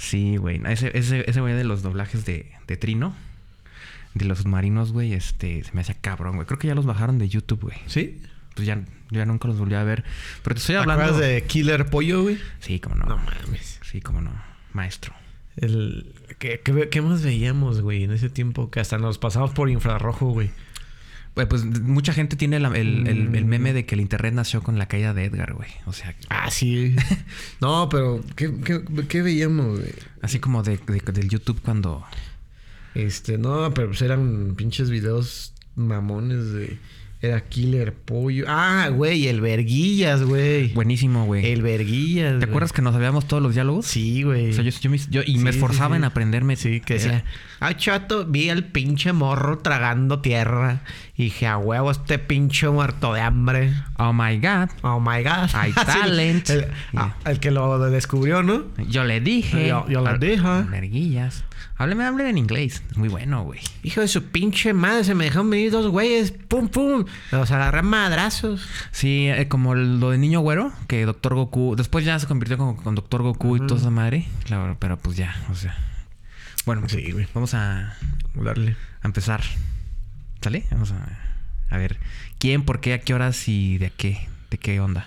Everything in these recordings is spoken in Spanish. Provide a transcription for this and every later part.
Sí, güey. Ese, ese, ese güey de los doblajes de, de Trino, de los submarinos, güey, este, se me hacía cabrón, güey. Creo que ya los bajaron de YouTube, güey. ¿Sí? Pues ya, ya nunca los volví a ver. Pero te estoy ¿Te hablando. acuerdas de Killer Pollo, güey? Sí, cómo no. No mames. Sí, cómo no. Maestro. El... ¿Qué, qué, qué más veíamos, güey, en ese tiempo? Que hasta nos pasamos por infrarrojo, güey. Güey, pues mucha gente tiene la- el, el- el Mm. meme de que el internet nació con la caída de Edgar, güey. O sea, Ah, sí. no, pero ¿qué, qué, qué veíamos, güey? así como de, de- del YouTube cuando. Este, no, pero pues eran pinches videos mamones de... Era Killer Pollo. Ah, güey, el Verguillas, güey. Buenísimo, güey. El Verguillas. ¿Te güey. acuerdas que nos sabíamos todos los diálogos? Sí, güey. O sea, yo, yo me- yo- y me esforzaba sí, sí. en aprenderme. Sí, que decía, ah, chato, vi al pinche morro tragando tierra. Y dije, a huevo, este pinche muerto de hambre. Oh my God. Oh my god. Hay talent. el, ah, el que lo descubrió, ¿no? Yo le dije. Yo- yo le dije. Verguillas. Hábleme, hábleme en inglés. Es muy bueno, güey. Hijo de su pinche madre, se me dejaron venir dos güeyes. Pum, pum. Los agarré a madrazos. Sí, eh, como lo de Niño Güero, que Doctor Goku. Después ya se convirtió con, con Doctor Goku y toda esa madre. Claro, pero pues ya, o sea. Bueno, Sí, güey. vamos a, Darle. a empezar. ¿Sale? Vamos a, a ver. ¿Quién, por qué, a qué horas y de qué? ¿De qué onda?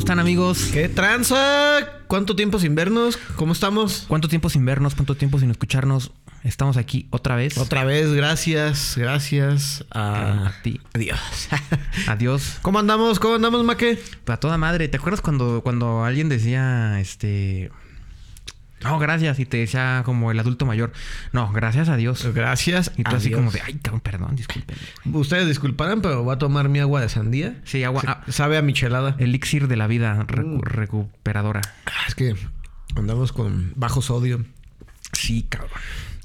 Están, amigos? ¿Qué tranza? ¿Cuánto tiempo sin vernos? ¿Cómo estamos? ¿Cuánto tiempo sin vernos? ¿Cuánto tiempo sin escucharnos? Estamos aquí otra vez. Otra vez, gracias, gracias a, A ti. Adiós. Adiós. ¿Cómo andamos? ¿Cómo andamos, Maque? A toda madre. ¿Te acuerdas cuando, cuando alguien decía, este... No, gracias. Y te decía como el adulto mayor. No, gracias a Dios. Gracias. Y tú así como de, ay, cabrón, perdón, disculpen. Ustedes disculparán, pero voy a tomar mi agua de sandía. Sí, agua. Ah, sabe a michelada. elixir de la vida recu- Mm. recuperadora. Ah, Es que andamos con bajo sodio. Sí, cabrón.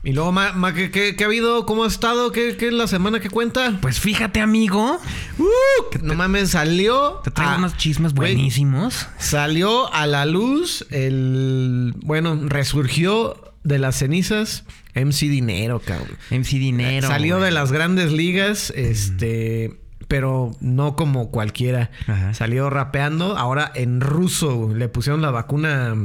Y luego, Ma, Ma, ¿qué, qué- qué ha habido? ¿Cómo ha estado? ¿Qué, qué es la semana que cuenta? Pues fíjate, amigo. Uh, que no mames, salió. Te traigo a- unos chismes buenísimos. Salió a la luz el. Bueno, resurgió de las cenizas MC Dinero, cabrón. MC Dinero. Salió de las grandes ligas, este. Pero no como cualquiera. Ajá. Salió rapeando. Ahora en ruso. Le pusieron la vacuna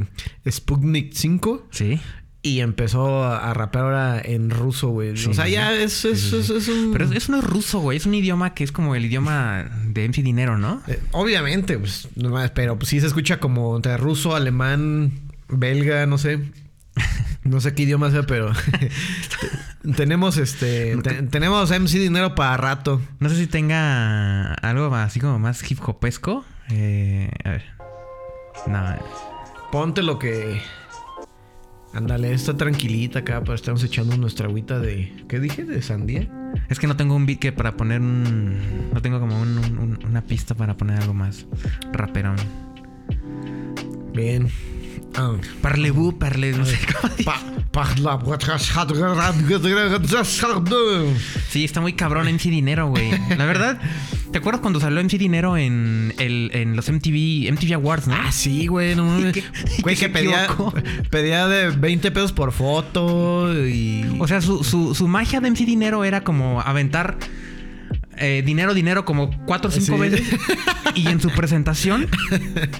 Sputnik 5. Sí. Y empezó a rapear ahora en ruso, güey. Sí, o sea, ya es, es, es- es un... Pero eso no es ruso, güey. Es un idioma que es como el idioma de MC Dinero, ¿no? Eh, obviamente, pues, no más, pero pues, sí se escucha como entre ruso, alemán, belga, no sé. No sé qué idioma sea, pero tenemos este te- tenemos MC dinero para rato. No sé si tenga algo así como más hip hopesco. Eh, a ver. No. Ponte lo que Ándale, está tranquilita acá, pero estamos echando nuestra agüita de ¿qué dije? de sandía. Es que no tengo un beat que para poner un. No tengo como un- un- un- una pista para poner algo más raperón. Bien. Ah. Parlez-vous, parlez. No sé cómo. Pa- Sí, está muy cabrón MC Dinero, güey. La verdad, ¿te acuerdas cuando salió MC Dinero en, el, en los MTV, MTV Awards, no? Ah, sí, güey, no que- Güey, que pedía, pedía de 20 pesos por foto y... O sea, su, su, su magia de MC Dinero era como aventar eh, dinero, dinero como cuatro o cinco Sí. veces. Y en su presentación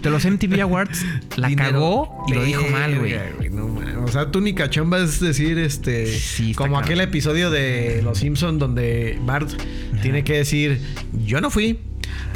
de los MTV Awards la Dinero. cagó y lo dijo mal, güey. No o sea, tu única chamba es decir, este... Sí, como aquel episodio de Los Simpsons donde Bart tiene que decir, yo no fui.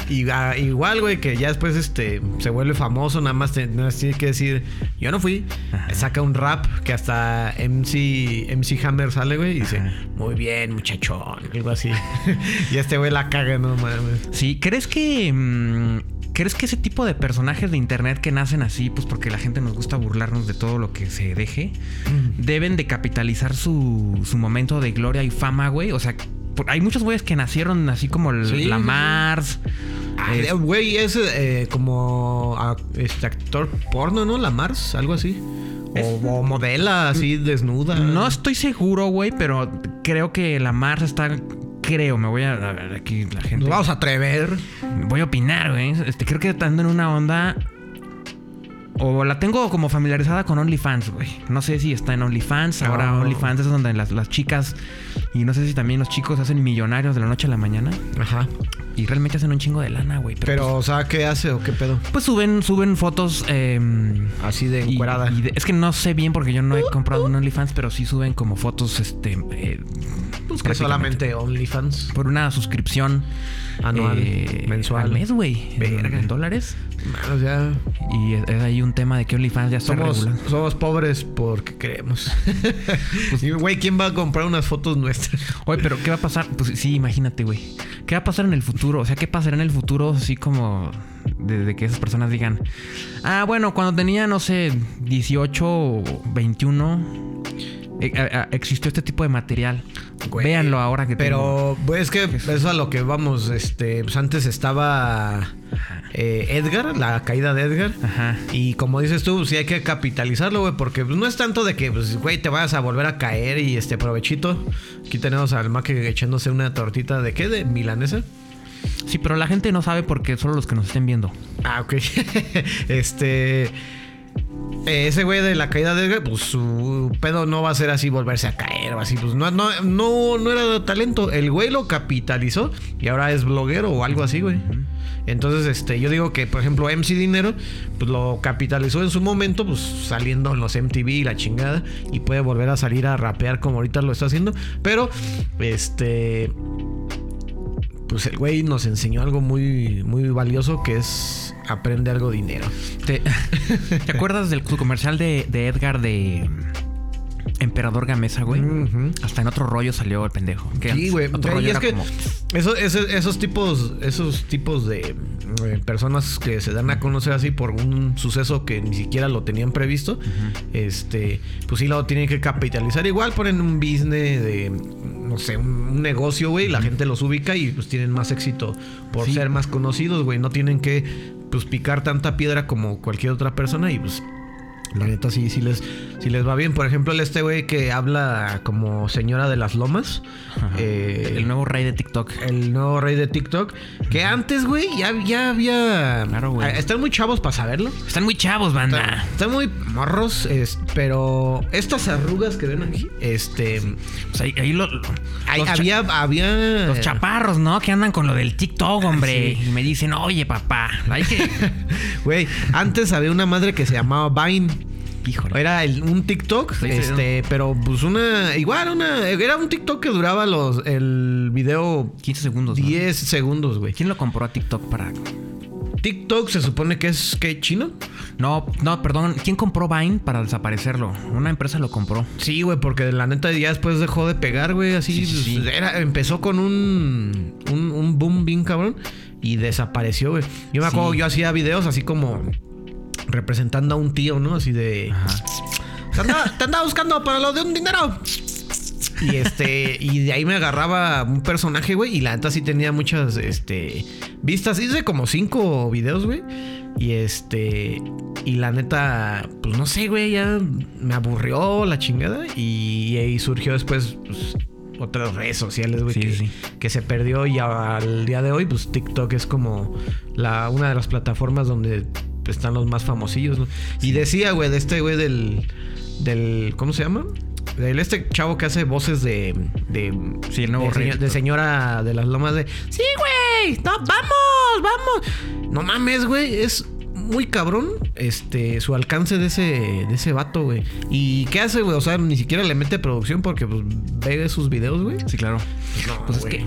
Y ah, igual, güey, que ya después este se vuelve famoso, nada más, te- nada más tiene que decir, yo no fui. Ajá. Saca un rap que hasta MC, MC Hammer sale, güey, y dice, Ajá. muy bien, muchachón, algo así. y este güey la caga, no mames. Sí, ¿crees que... mm, ¿Crees que ese tipo de personajes de internet que nacen así, pues porque la gente nos gusta burlarnos de todo lo que se deje, deben de capitalizar su, su momento de gloria y fama, güey? O sea, hay muchos güeyes que nacieron así como el- Sí, la. Mars. Ah, Es- Güey, es eh, como ah, este actor porno, ¿no? La Mars, algo así. O, o modela así desnuda. No estoy seguro, güey, pero creo que la Mars está. Creo, me voy a. A ver, aquí la gente. Nos vamos a atrever. Voy a opinar, güey. Este, creo que estando en una onda. O la tengo como familiarizada con OnlyFans, güey. No sé si está en OnlyFans. Ahora No. OnlyFans es donde las, las chicas y no sé si también los chicos hacen millonarios de la noche a la mañana. Ajá. Y realmente hacen un chingo de lana, güey. Pero, Pero, o sea, ¿qué hace o qué pedo? pues, pues suben, suben fotos. eh, Así de y- encuerada. y de- es que no sé bien porque yo no he comprado un OnlyFans, pero sí suben como fotos, este. eh, Pues que solamente OnlyFans. Por una suscripción Anual, eh, mensual. Al mes, güey. en- dólares. Sea, Y es, es ahí un tema de que OnlyFans ya somos, somos pobres porque queremos. Y, Güey, ¿quién va a comprar unas fotos nuestras? Oye, pero ¿qué va a pasar? Pues sí, imagínate, güey. ¿Qué va a pasar en el futuro? O sea, ¿qué pasará en el futuro así como desde que esas personas digan, ah, bueno, cuando tenía, no sé, 18 o 21, eh, eh, eh, existió este tipo de material. Güey, Véanlo ahora que tengo. Pero, pues es que eso es a lo que vamos. Este, pues antes estaba eh, Edgar, la caída de Edgar. Ajá. Y como dices tú, sí hay que capitalizarlo, güey, porque pues, no es tanto de que, pues, güey, te vayas a volver a caer y este provechito. Aquí tenemos al Maque echándose una tortita de qué, de milanesa. Sí, pero la gente no sabe porque solo los que nos estén viendo. Ah, ok. este. Eh, Ese güey de la caída de Edgar, pues su pedo no va a ser así volverse a caer o así. Pues no, no, no, no era talento. El güey lo capitalizó y ahora es bloguero o algo así, güey. Entonces, este, yo digo que, por ejemplo, MC Dinero, pues lo capitalizó en su momento, pues saliendo en los MTV y la chingada, y puede volver a salir a rapear como ahorita lo está haciendo. Pero, este, pues el güey nos enseñó algo muy, muy valioso que es aprende algo dinero. ¿Te, ¿te acuerdas del comercial de, de Edgar de Emperador Gamesa, güey? Ujú. Hasta en otro rollo salió el pendejo. Sí, güey. Otro rollo es era que como. eso- eso- esos tipos, esos tipos de eh, personas que se dan a conocer así por un suceso que ni siquiera lo tenían previsto, este, pues sí lo tienen que capitalizar. Igual ponen un business de, no sé, un, un negocio, güey, la gente los ubica y pues tienen más éxito por Sí. ser más conocidos, güey. No tienen que, pues, picar tanta piedra como cualquier otra persona y pues la neta sí, sí les, sí les va bien. Por ejemplo, el este güey que habla como señora de las lomas. Eh, el nuevo rey de TikTok. el nuevo rey de TikTok. Que antes, güey, ya, ya había. Claro, güey. Ah, Están muy chavos para saberlo. Están muy chavos, banda. están muy morros, es- pero estas arrugas que ven aquí, este. Pues ahí, ahí lo- hay- había, había. Los chaparros, ¿no? Que andan con lo del TikTok, hombre. Sí. Y me dicen, oye, papá, hay que. Güey, antes había una madre que se llamaba Vine. Híjole. Era el- un TikTok, Sí, sí, este, pero pues una. Igual, una. Era un TikTok que duraba los, el video 15 segundos. ¿no? 10 segundos, güey. ¿Quién lo compró a TikTok para.? TikTok se supone que es que chino. No, no, perdón. ¿Quién compró Vine para desaparecerlo? Una empresa lo compró. Sí, güey, porque la neta ya después dejó de pegar, güey, así. Sí, sí, sí. pues, Era, empezó con un, un, un boom bien cabrón y desapareció, güey. Yo me acuerdo, yo hacía videos así como representando a un tío, ¿no? Así de... Ajá. Te andaba, te andaba buscando para lo de un dinero. Y este, y de ahí me agarraba un personaje, güey. Y la neta sí tenía muchas este, vistas. Hice como cinco videos, güey. Y este, y la neta, pues no sé, güey, ya me aburrió la chingada. Y ahí surgió después, pues, otras redes sociales, güey, Sí, que, sí. que se perdió. Y al día de hoy, pues TikTok es como la, una de las plataformas donde están los más famosillos, ¿no? Y decía, güey, de este güey del, del, ¿cómo se llama? Del este chavo que hace voces de, de, Sí, el nuevo de, rey. señor- de señora de las lomas de, sí, güey, no, vamos, vamos. No mames, güey, es muy cabrón este su alcance de ese de ese vato, güey. ¿Y qué hace, güey? O sea, ni siquiera le mete producción porque pues ve sus videos, güey. Sí, claro. No, Pues es que,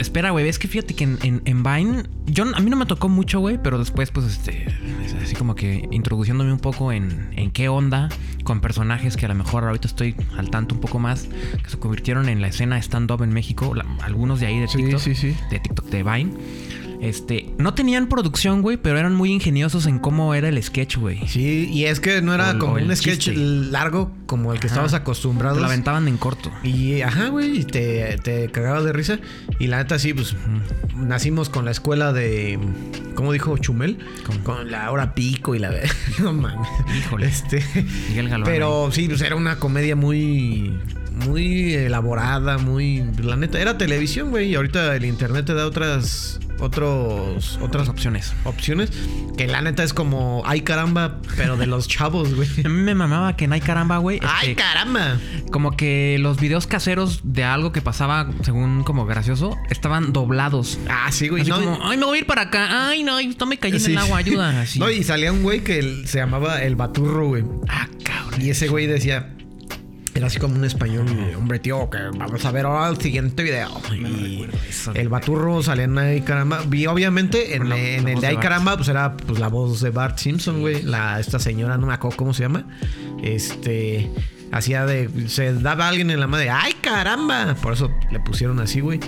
espera, güey, es que fíjate que en, en, en Vine, yo, a mí no me tocó mucho, güey, pero después, pues, este, es así como que introduciéndome un poco en, en qué onda con personajes que a lo mejor ahorita estoy al tanto un poco más, que se convirtieron en la escena stand-up en México, la- algunos de ahí de Sí, TikTok, sí, sí. de TikTok, de Vine. Este, no tenían producción, güey, pero eran muy ingeniosos en cómo era el sketch, güey. Sí, y es que no era como o un sketch chiste. largo como el que estabas Te acostumbrado. la aventaban en corto. Y ajá, güey, y te, te cagabas de risa. Y la neta, sí, pues nacimos con la escuela de. ¿Cómo dijo Chumel? ¿Cómo? Con la hora pico y la. no mames. Híjole. Este. Miguel Galván. Pero sí, pues era una comedia muy. Muy elaborada, muy. La neta, era televisión, güey. Y ahorita el internet te da otras otros, otras opciones. opciones. Que la neta es como, ay caramba, pero de los chavos, güey. A mí me mamaba que en Ay Caramba, güey. ¡Ay, caramba! como que los videos caseros de algo que pasaba, según como gracioso, estaban doblados. Ah, sí, güey. Así no, como, ay, me voy a ir para acá. Ay, no, no me caí en sí. el agua, ayuda. Así. No, y salía un güey que se llamaba El Baturro, güey. Ah, cabrón. Y ese güey decía... Era así como un español. Hombre, tío, que vamos a ver ahora el siguiente video. No Y eso. el Baturro salía en Ay Caramba. Y obviamente en, La- en la el de Ay. Caramba, pues era pues, la voz de Bart Simpson, güey. La, esta señora, no me acuerdo cómo se llama. Este... Hacía de... Se daba a alguien en la madre. ¡Ay, caramba! Por eso le pusieron así, güey.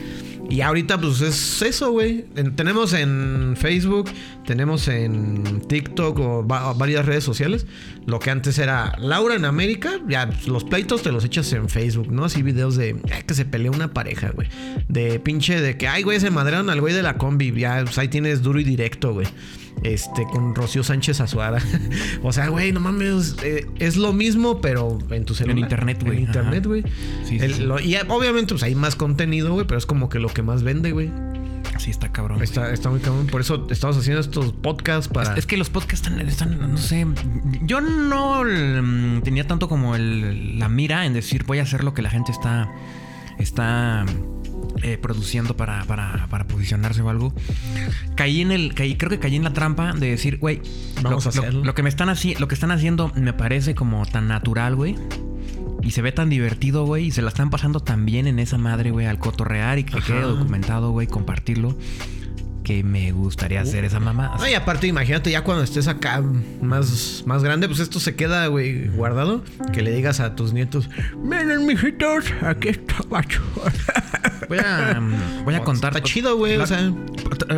Y ahorita, pues es eso, güey. En- Tenemos en Facebook, tenemos en TikTok o va- varias redes sociales. Lo que antes era Laura en América, ya los pleitos te los echas en Facebook, ¿no? Así videos de que se pelea una pareja, güey. De pinche de que, ay, güey, se madrearon al güey de la combi. Ya, pues ahí tienes duro y directo, güey. Este, con Rocío Sánchez Azuara. o sea, güey, no mames. eh, es lo mismo, pero en tu celular. internet, güey. En internet, güey. Sí, sí, y obviamente, pues hay más contenido, güey, pero es como que lo que más vende, güey. Sí, está cabrón. güey. Está, está muy cabrón. Por eso estamos haciendo estos podcasts para. Es, es que los podcasts están, están, no sé, yo no mm, tenía tanto como el- la mira en decir voy a hacer lo que la gente está, está eh, produciendo para, para, para posicionarse o algo. Caí en el, caí, creo que caí en la trampa de decir, güey, Vamos lo, a hacerlo. Lo, lo que me están haciendo, lo que están haciendo me parece como tan natural, güey. Y se ve tan divertido, güey. Y se la están pasando tan bien en esa madre, güey, al cotorrear y que Ajá. quede documentado, güey, compartirlo. Que me gustaría hacer esa mamá. No, y aparte, imagínate ya cuando estés acá más, más grande, pues esto se queda, güey, guardado. Que le digas a tus nietos: Miren, mijitos, aquí está macho. Voy a, voy a contar. Está chido, güey, La, o sea.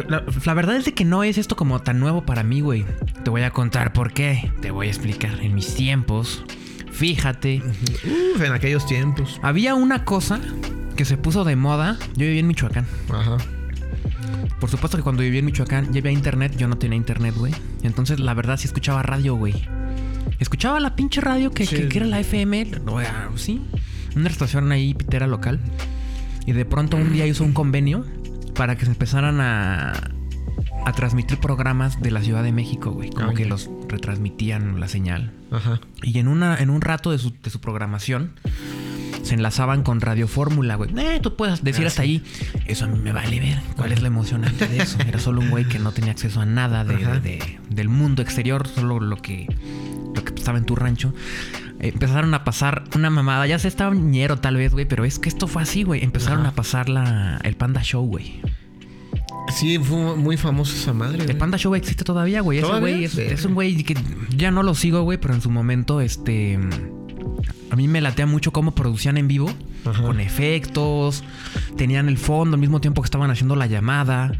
la- la verdad es de que no es esto como tan nuevo para mí, güey. Te voy a contar por qué. Te voy a explicar. En mis tiempos, fíjate, Uf, en aquellos tiempos. había una cosa que se puso de moda. Yo vivía en Michoacán. Ajá. Por supuesto que cuando vivía en Michoacán ya había internet. Yo no tenía internet, güey. Entonces, la verdad, sí escuchaba radio, güey. Escuchaba la pinche radio que, Sí. que- que era la FM. o, ah, Sí. Una estación ahí, pitera local. Y de pronto un día hizo un convenio para que se empezaran a, a transmitir programas de la Ciudad de México, güey. Como que los retransmitían la señal. Ajá. Y en, una, en un rato de su, de su programación se enlazaban con Radio Fórmula, güey. Eh, tú puedes decir Ah, hasta allí. Eso a mí me vale ver. ¿Cuál es lo emocionante de eso? Era solo un güey que no tenía acceso a nada de, de- de- del mundo exterior, solo lo que, lo que estaba en tu rancho. Empezaron a pasar una mamada. Ya se estaba ñero tal vez, güey. Pero es que esto fue así, güey. Empezaron Ajá. a pasar la, el Panda Show, güey. Sí, fue muy famosa esa madre. El güey. Panda Show existe todavía, güey. Ese ¿Todavía? güey es, Sí. es un güey que ya no lo sigo, güey, pero en su momento, este. A mí me latea mucho cómo producían en vivo, Ajá. con efectos, tenían el fondo al mismo tiempo que estaban haciendo la llamada.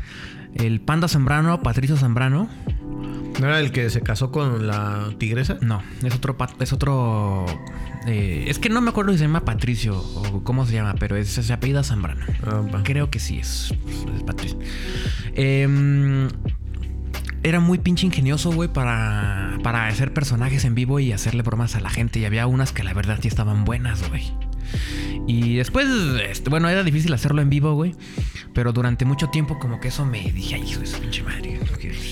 El Panda Zambrano, Patricio Zambrano, ¿No era el que se casó con la tigresa? no, es otro. Es otro. eh, es que no me acuerdo si se llama Patricio o cómo se llama, pero es, se apellida Zambrano. Ah. Creo que sí es, es Patricio. Em, era muy pinche ingenioso, güey, para, para hacer personajes en vivo y hacerle bromas a la gente. Y había unas que la verdad sí estaban buenas, güey. Y después, este, bueno, era difícil hacerlo en vivo, güey. Pero durante mucho tiempo como que eso me dije, ay, hijo de su pinche madre.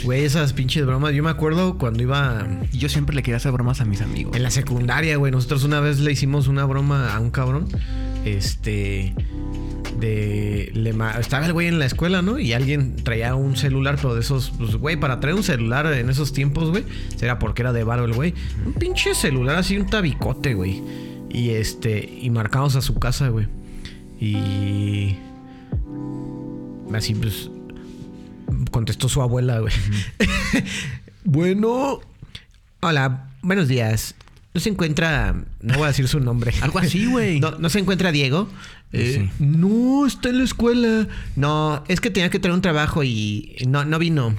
Güey, esas pinches bromas. Yo me acuerdo cuando iba yo siempre le quería hacer bromas a mis amigos. en la secundaria, güey. Nosotros una vez le hicimos una broma a un cabrón. Este. De. le estaba el güey en la escuela, ¿no? Y alguien traía un celular, pero de esos. Pues, güey, para traer un celular en esos tiempos, güey. Será porque era de varo el güey. Un pinche celular así, un tabicote, güey. Y este. Y marcamos a su casa, güey. Y. Así, pues. Contestó su abuela, güey. bueno. Hola, buenos días. No se encuentra. No voy a decir su nombre. Algo así, güey. No, ¿no se encuentra Diego. Eh, Sí. No, está en la escuela. No, es que tenía que traer un trabajo y no, no vino.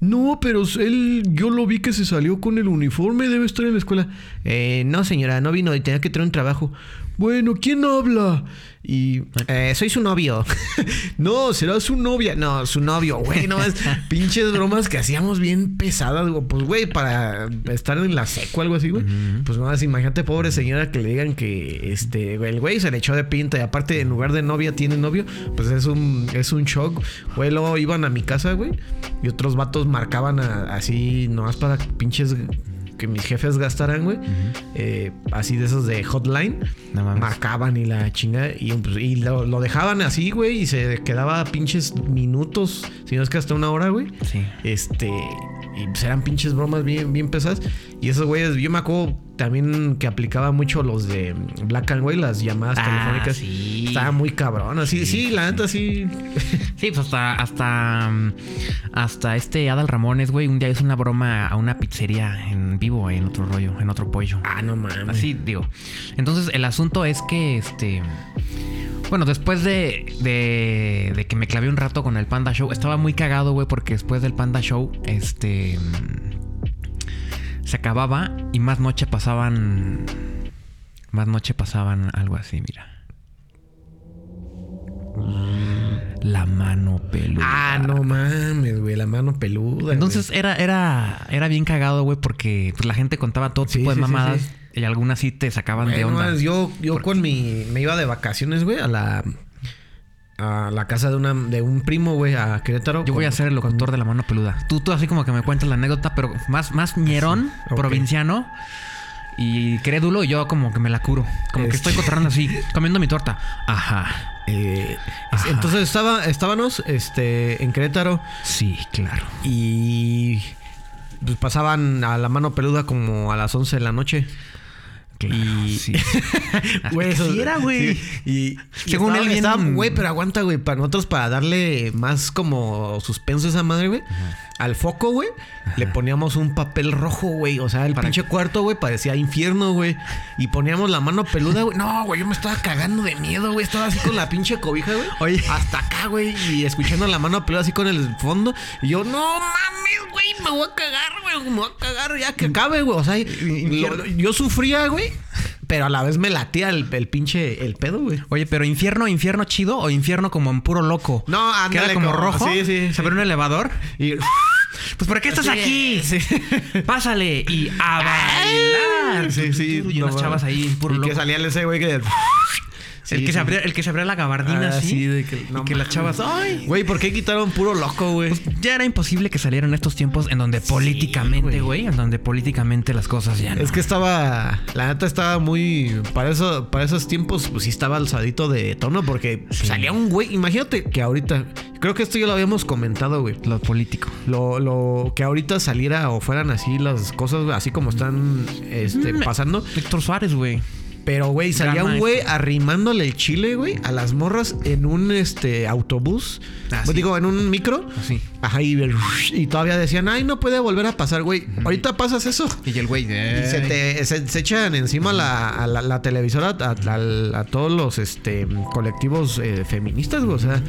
No, pero él, yo lo vi que se salió con el uniforme, debe estar en la escuela. Eh, no, señora, no vino y tenía que traer un trabajo. Bueno, ¿quién habla? Y eh, soy su novio. no, será su novia. No, su novio, güey. No es pinches bromas que hacíamos bien pesadas. Digo, pues, güey, para estar en la seco o algo así, güey. Pues nada, imagínate, pobre señora, que le digan que este, el güey se le echó de pinta y aparte, en lugar de novia, tiene novio. Pues es un, es un shock. Güey, luego iban a mi casa, güey. Y otros vatos marcaban así, nomás para pinches que mis jefes gastaran, güey. Eh, así de esos de hotline. marcaban y la chinga. Y, pues, lo, dejaban así, güey. Y se quedaba pinches minutos. Si no es que hasta una hora, güey. Sí. Este. Y pues eran pinches bromas bien, bien pesadas. Y esos güeyes, yo me acuerdo también que aplicaba mucho los de Black and White, las llamadas ah, telefónicas. Sí. Estaba muy cabrón. Así, sí, la neta sí. Sí, pues hasta, hasta, hasta este Adal Ramones, güey, un día hizo una broma a una pizzería en vivo, en otro rollo, en otro pollo. Ah, no mames. Así digo. Entonces, el asunto es que este. Bueno, después de, de, de, que me clavé un rato con el Panda Show, estaba muy cagado, güey, porque después del Panda Show, este. Se acababa y más noche pasaban. Más noche pasaban algo así, mira. La mano peluda. Ah, no mames, güey, la mano peluda. Entonces era, era, era bien cagado, güey, porque pues, la gente contaba todo tipo de mamadas. Y algunas sí te sacaban de onda. yo, yo con mi. Me iba de vacaciones, güey, a la. A la casa de, una, de un primo, güey, a Querétaro. Yo voy a ser el locutor de la mano peluda. Tú, tú así como que me cuentas la anécdota, pero más, más ñerón, provinciano y crédulo, y yo como que me la curo. Como que estoy cotorrando así, comiendo mi torta. Ajá. Eh, entonces estaba, estábamos este, en Querétaro. Sí, claro. Y pues, pasaban a la mano peluda como a las 11 de la noche y... sí. güey, eso sí era, güey. Y, según él estaba, güey, pero aguanta, güey, para nosotros para darle más como suspenso a esa madre, güey. Al foco, güey, le poníamos un papel rojo, güey. O sea, el pinche cuarto, güey, parecía infierno, güey. Y poníamos la mano peluda, güey. No, güey, yo me estaba cagando de miedo, güey. Estaba así con la pinche cobija, güey. Oye. Hasta acá, güey. Y escuchando la mano peluda así con el fondo. Y yo, no mames, güey, me voy a cagar, güey. Me voy a cagar ya que acabe, güey. O sea, yo sufría, güey. Pero a la vez me latía el, pinche el pedo, güey. Oye, pero infierno, infierno chido o infierno como en puro loco. No, ándale. como, como rojo. Sí, sí. Se abre un elevador y. Pues ¿por qué estás aquí? Sí. Pásale y a bailar. Sí, sí. Y unas chavas ahí en puro y loco. que salía ese güey que el, que se abría, el que se abría la gabardina ah, así. de que, y que las chavas. ¡Ay! Güey, ¿por qué quitaron puro loco, güey? Pues ya era imposible que salieran estos tiempos en donde políticamente, güey, en donde políticamente las cosas ya no. Es que estaba. La neta estaba muy. Para eso, para esos tiempos, pues sí estaba alzadito de tono, porque salía un güey. Imagínate que ahorita. Creo que esto ya lo habíamos comentado, güey. Lo político. Lo, lo que ahorita saliera o fueran así las cosas, así como están este, mm, pasando. Héctor Suárez, güey. Pero, güey, salía un güey arrimándole el chile, güey, a las morras en un este autobús. Ah, pues digo, en un micro. Así. Ajá, y, y, todavía decían, ay, no puede volver a pasar, güey. Ahorita pasas eso. Y el güey. se, te, se, echan encima la, a la, televisora a, todos los este, colectivos eh, feministas, güey. O sea,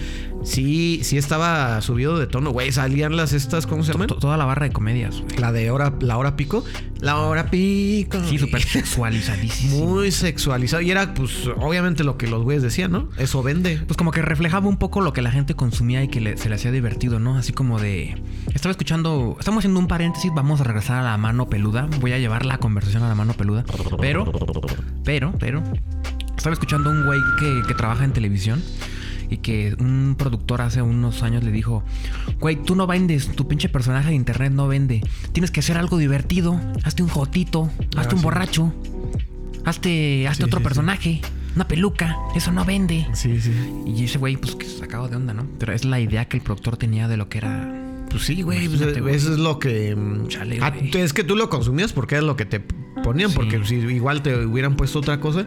sí, sí estaba subido de tono, güey. Salían las estas, ¿cómo se llaman? Toda la barra de comedias, güey. La de hora, la hora pico. La hora pico. Sí, súper sexualizadísimo. Muy sexualizado. Y era, pues, obviamente lo que los güeyes decían, ¿no? Eso vende. Pues como que reflejaba un poco lo que la gente consumía y que se le hacía divertido, ¿no? Así como de. Estaba escuchando. Estamos haciendo un paréntesis. Vamos a regresar a la mano peluda. Voy a llevar la conversación a la mano peluda. Pero, pero, pero. Estaba escuchando un güey que, que trabaja en televisión y que un productor hace unos años le dijo, güey, tú no vendes, tu pinche personaje de internet no vende, tienes que hacer algo divertido, hazte un jotito, hazte un borracho, hazte, hazte otro personaje. Una peluca, eso no vende. Sí, sí. Y ese güey, pues que sacado de onda, ¿no? Pero es la idea que el productor tenía de lo que era pues sí, güey. Pues, eso es lo que. Mm, Chale, ah, es que tú lo consumías porque es lo que te ponían. Porque si igual te hubieran puesto otra cosa,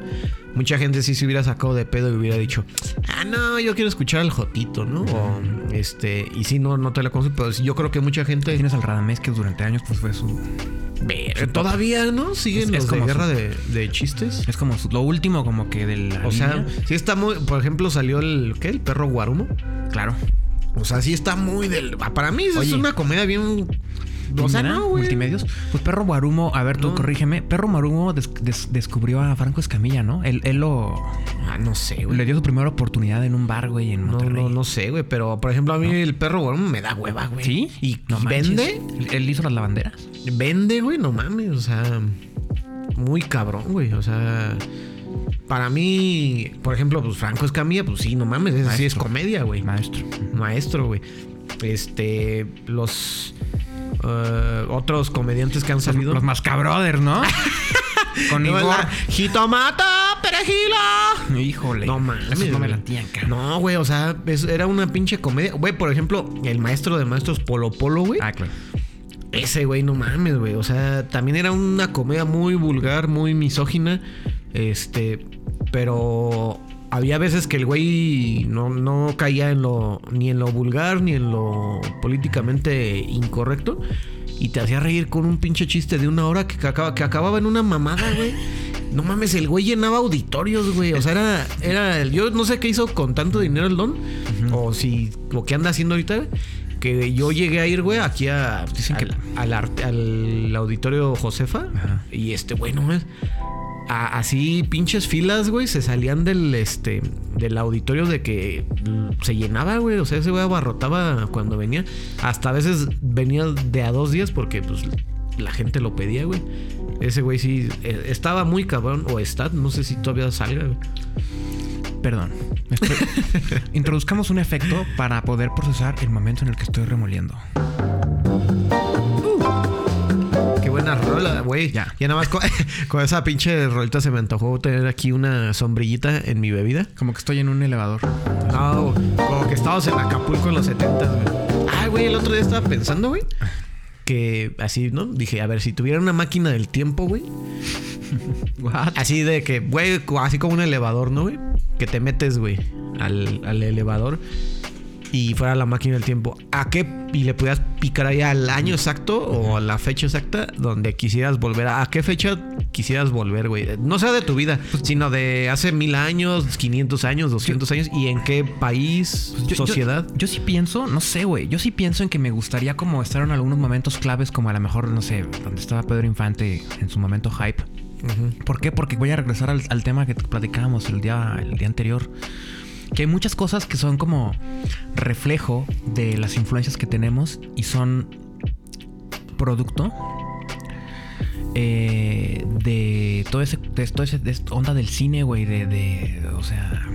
mucha gente sí se hubiera sacado de pedo y hubiera dicho, ah, no, yo quiero escuchar al Jotito, ¿no? O este, y si no, no te lo consumo. Pero yo creo que mucha gente. Tienes al Radamés que durante años pues fue su. Todavía, ¿no? Siguen es, los de guerra de, chistes. Es como lo último, como que del. O sea, sí está muy. Por ejemplo, salió el. ¿Qué? El perro Guarumo. Claro. O sea, sí está muy del. Para mí es una comedia bien O sea, no, güey. Multimedios. Pues Perro Guarumo, a ver, tú No. corrígeme. Perro Guarumo des- des- descubrió a Franco Escamilla, ¿no? Él, él lo. Ah, no sé, güey. Le dio su primera oportunidad en un bar, güey, en No, Monterrey. no, no sé, güey. Pero, por ejemplo, a mí el perro, güey, me da hueva, güey. ¿Sí? Y, No y vende. Él- hizo las lavanderas. Vende, güey, no mames. O sea, muy cabrón, güey. O sea, para mí, por ejemplo, pues Franco Escamilla, pues sí, no mames. Ese sí es comedia, güey. Maestro. Maestro, güey. Este, los eh, otros comediantes que han salido. Los Mascabrothers, ¿no? Con Igor. la- Jitomata, perejila. Híjole. No mames. No me latían, cara. No, güey, o sea, es- era una pinche comedia. Güey, por ejemplo, el maestro de maestros Polo Polo, güey. Ah, claro. Ese güey, no mames, güey. O sea, también era una comedia muy vulgar, muy misógina. Este, pero había veces que el güey no, no caía en lo, ni en lo vulgar, ni en lo políticamente incorrecto. Y te hacía reír con un pinche chiste de una hora que, acaba- que acababa en una mamada, güey. No mames, el güey llenaba auditorios, güey. O sea, era, era. Yo no sé qué hizo con tanto dinero el don. O si lo que anda haciendo ahorita, güey, Que yo llegué a ir, güey, aquí a, Dicen al, que- al auditorio Josefa. Y este, güey, no mames. A- así pinches filas, güey, se salían del este del auditorio de que se llenaba, güey. O sea, ese güey abarrotaba cuando venía. Hasta a veces venía de a dos días porque pues la gente lo pedía, güey. Ese güey sí eh, estaba muy cabrón o está, no sé si todavía salga, güey. Perdón. Estoy- Introduzcamos un efecto para poder procesar el momento en el que estoy remoliendo. Buena rola, güey. Ya. Ya nada más con, con esa pinche rolita se me antojó tener aquí una sombrillita en mi bebida. Como que estoy en un elevador. No, como que estábamos en Acapulco en los 70, güey. Ay, güey, el otro día estaba pensando, güey. Que así, ¿no? Dije, a ver, si tuviera una máquina del tiempo, güey. What? Así de que, güey, así como un elevador, ¿no, güey? Que te metes, güey, al, al elevador y fuera la máquina del tiempo. ¿A qué? Y le pudieras picar ahí al año exacto o a la fecha exacta donde quisieras volver. ¿A qué fecha quisieras volver, güey? No sea de tu vida, sino de hace mil años, 500 años, 200 años y en qué país, Yo- yo- sociedad. Yo, sí pienso, no sé, güey. Yo sí pienso en que me gustaría como estar en algunos momentos claves, como a lo mejor, no sé, donde estaba Pedro Infante en su momento hype. ¿Por qué? Porque voy a regresar al, al tema que platicábamos el día, el día anterior. Que hay muchas cosas que son como reflejo de las influencias que tenemos y son producto eh, de todo ese, de todo ese de onda del cine, güey. De, de, o sea,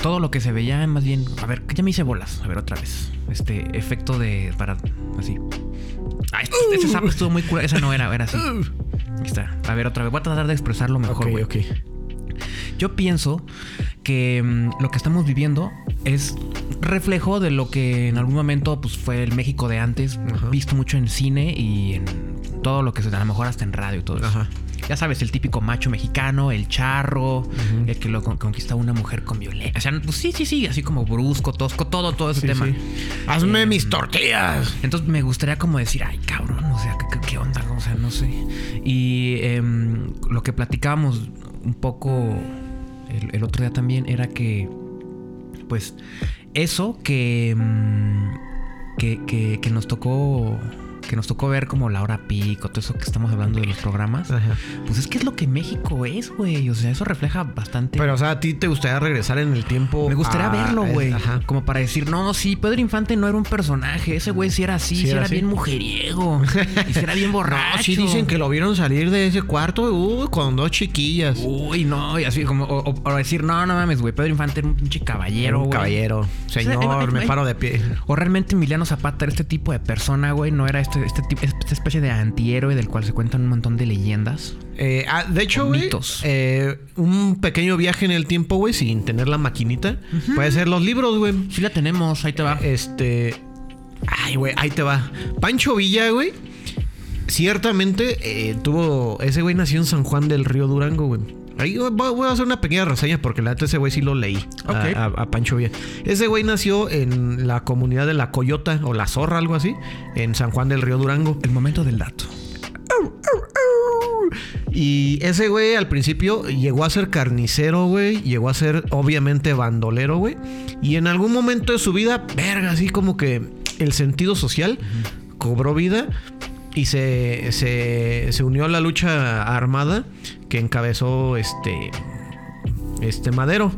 todo lo que se veía, más bien. A ver, ya me hice bolas. A ver, otra vez. Este efecto de. Para. Así. Ah, este, este sapo estuvo muy cura. Esa no era, era así. Aquí está. A ver, otra vez. Voy a tratar de expresarlo mejor, Ok, güey. ok. Yo pienso que mm, lo que estamos viviendo es reflejo de lo que en algún momento pues, fue el México de antes, Ajá. visto mucho en cine y en todo lo que se a lo mejor hasta en radio y todo eso. Ajá. Ya sabes, el típico macho mexicano, el charro, el que lo con- conquista una mujer con violencia. O sea, pues sí, sí, sí, así como brusco, tosco, todo, todo ese Sí, tema. sí. Hazme Eh, mis tortillas. Entonces me gustaría como decir, ay, cabrón, o sea, ¿qué, qué- qué onda? O sea, no sé. Y em, lo que platicábamos un poco el, otro día también era que, pues, eso que, mm, que, que, que nos tocó... Que nos tocó ver como la hora pico, todo eso que estamos hablando de los programas. Ajá. Pues es que es lo que México es, güey. O sea, eso refleja bastante. Pero, o sea, ¿a ti te gustaría regresar en el tiempo? Me gustaría a- verlo, güey. Como para decir, no, sí, Pedro Infante no era un personaje. Ese güey sí era así, Sí sí, era era, así. bien mujeriego. y sí era bien borracho. No, sí dicen que lo vieron salir de ese cuarto, uy, con dos chiquillas. Uy, no, y así como. O, decir, no, no mames, güey. Pedro Infante era un pinche caballero, un güey. caballero. Señor, me paro de pie. O realmente Emiliano Zapata era este tipo de persona, güey. No era este, este tipo, esta especie de antihéroe del cual se cuentan un montón de leyendas. Eh, ah, de hecho, güey, eh, un pequeño viaje en el tiempo, güey, sin tener la maquinita, puede ser los libros, güey. Sí la tenemos, ahí te va. Este. Ay, güey, ahí te va. Pancho Villa, güey. Ciertamente eh, tuvo. Ese güey nació en San Juan del Río Durango, güey. Ahí voy, a hacer una pequeña reseña porque la neta ese güey sí lo leí. a- Ok. A, a Pancho Villa. Ese güey nació en la comunidad de la Coyota o la Zorra, algo así, en San Juan del Río Durango. El momento del dato. Y ese güey al principio llegó a ser carnicero, güey. Llegó a ser obviamente bandolero, güey. Y en algún momento de su vida, verga, así como que el sentido social cobró vida. Y se, se, se unió a la lucha armada que encabezó este este Madero.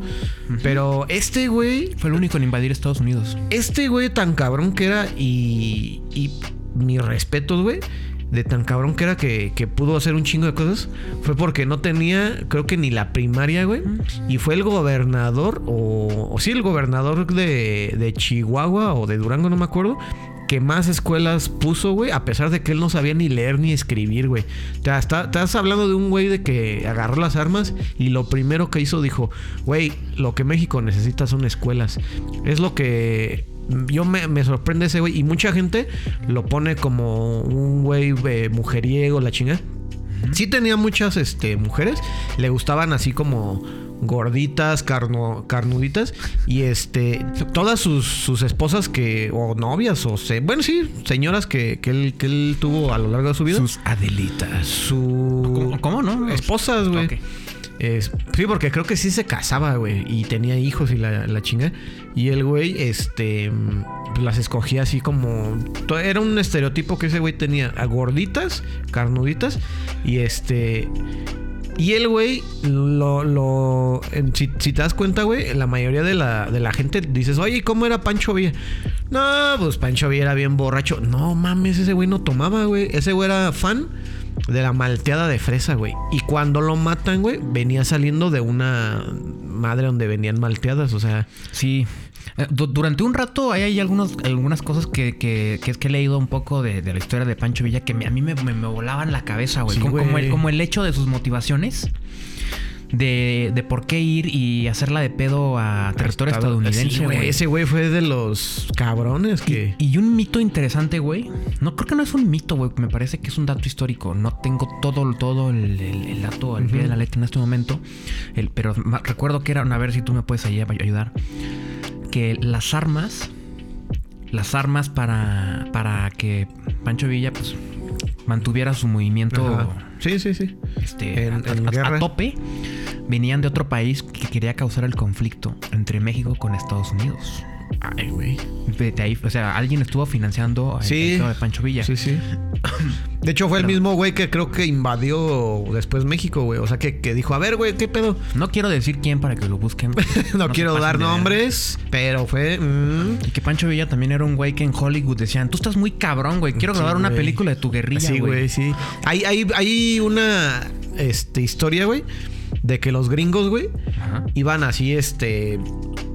Pero este güey. Fue el único en invadir Estados Unidos. Este güey tan cabrón que era y. Y mis respetos, güey. De tan cabrón que era que, que pudo hacer un chingo de cosas. Fue porque no tenía, creo que ni la primaria, güey. Y fue el gobernador, o, o sí, el gobernador de, de Chihuahua o de Durango, no me acuerdo que más escuelas puso, güey, a pesar de que él no sabía ni leer ni escribir, güey. Te estás hablando de un güey de que agarró las armas y lo primero que hizo dijo, güey, lo que México necesita son escuelas. Es lo que yo me, sorprende ese güey y mucha gente lo pone como un güey eh, mujeriego, la chinga. Sí tenía muchas este, mujeres, le gustaban así como gorditas, carno, carnuditas. Y este, todas sus, esposas que, o novias, o se, bueno, sí, señoras que, que, él, que él tuvo a lo largo de su vida. Sus adelitas. Su. ¿Cómo, no? Esposas, güey. Sí, porque creo que sí se casaba, güey. Y tenía hijos y la, la chinga. Y el güey, este. Las escogía así como. Era un estereotipo que ese güey tenía. A gorditas, carnuditas. Y este. Y el güey, lo, lo si, te das cuenta, güey, la mayoría de la, de la gente dices, oye, ¿cómo era Pancho Villa? No, pues Pancho Villa era bien borracho. No mames, ese güey no tomaba, güey. Ese güey era fan de la malteada de fresa, güey. Y cuando lo matan, güey, venía saliendo de una madre donde venían malteadas, o sea. Sí. Eh, durante un rato hay, algunos, algunas cosas que, que, que, es que he leído un poco de, la historia de Pancho Villa que a mí me, me, volaban la cabeza, güey. como, el, como el hecho de sus motivaciones. De, de, por qué ir y hacerla de pedo a territorio estadounidense. güey. Ese güey fue de los cabrones que. Y, un mito interesante, güey. No creo que no es un mito, güey. Me parece que es un dato histórico. No tengo todo, todo el, dato al pie de la letra en este momento. El, pero recuerdo que era. A ver si tú me puedes ayudar que las armas, las armas para, para que Pancho Villa pues mantuviera su movimiento sí, sí, sí. Este, a, tope, venían de otro país que quería causar el conflicto entre México con Estados Unidos. Ay, güey. o sea, alguien estuvo financiando sí, de Pancho Villa. Sí, sí. De hecho, fue el mismo güey que creo que invadió después México, güey. O sea, que, dijo, a ver, güey, ¿qué pedo? No quiero decir quién para que lo busquen. no, quiero dar nombres, pero fue... Mm. Y que Pancho Villa también era un güey que en Hollywood decían, tú estás muy cabrón, güey. Quiero grabar una película de tu guerrilla, Sí, güey, sí. Hay, hay, hay una este, historia, güey, de que los gringos, güey, iban así, este,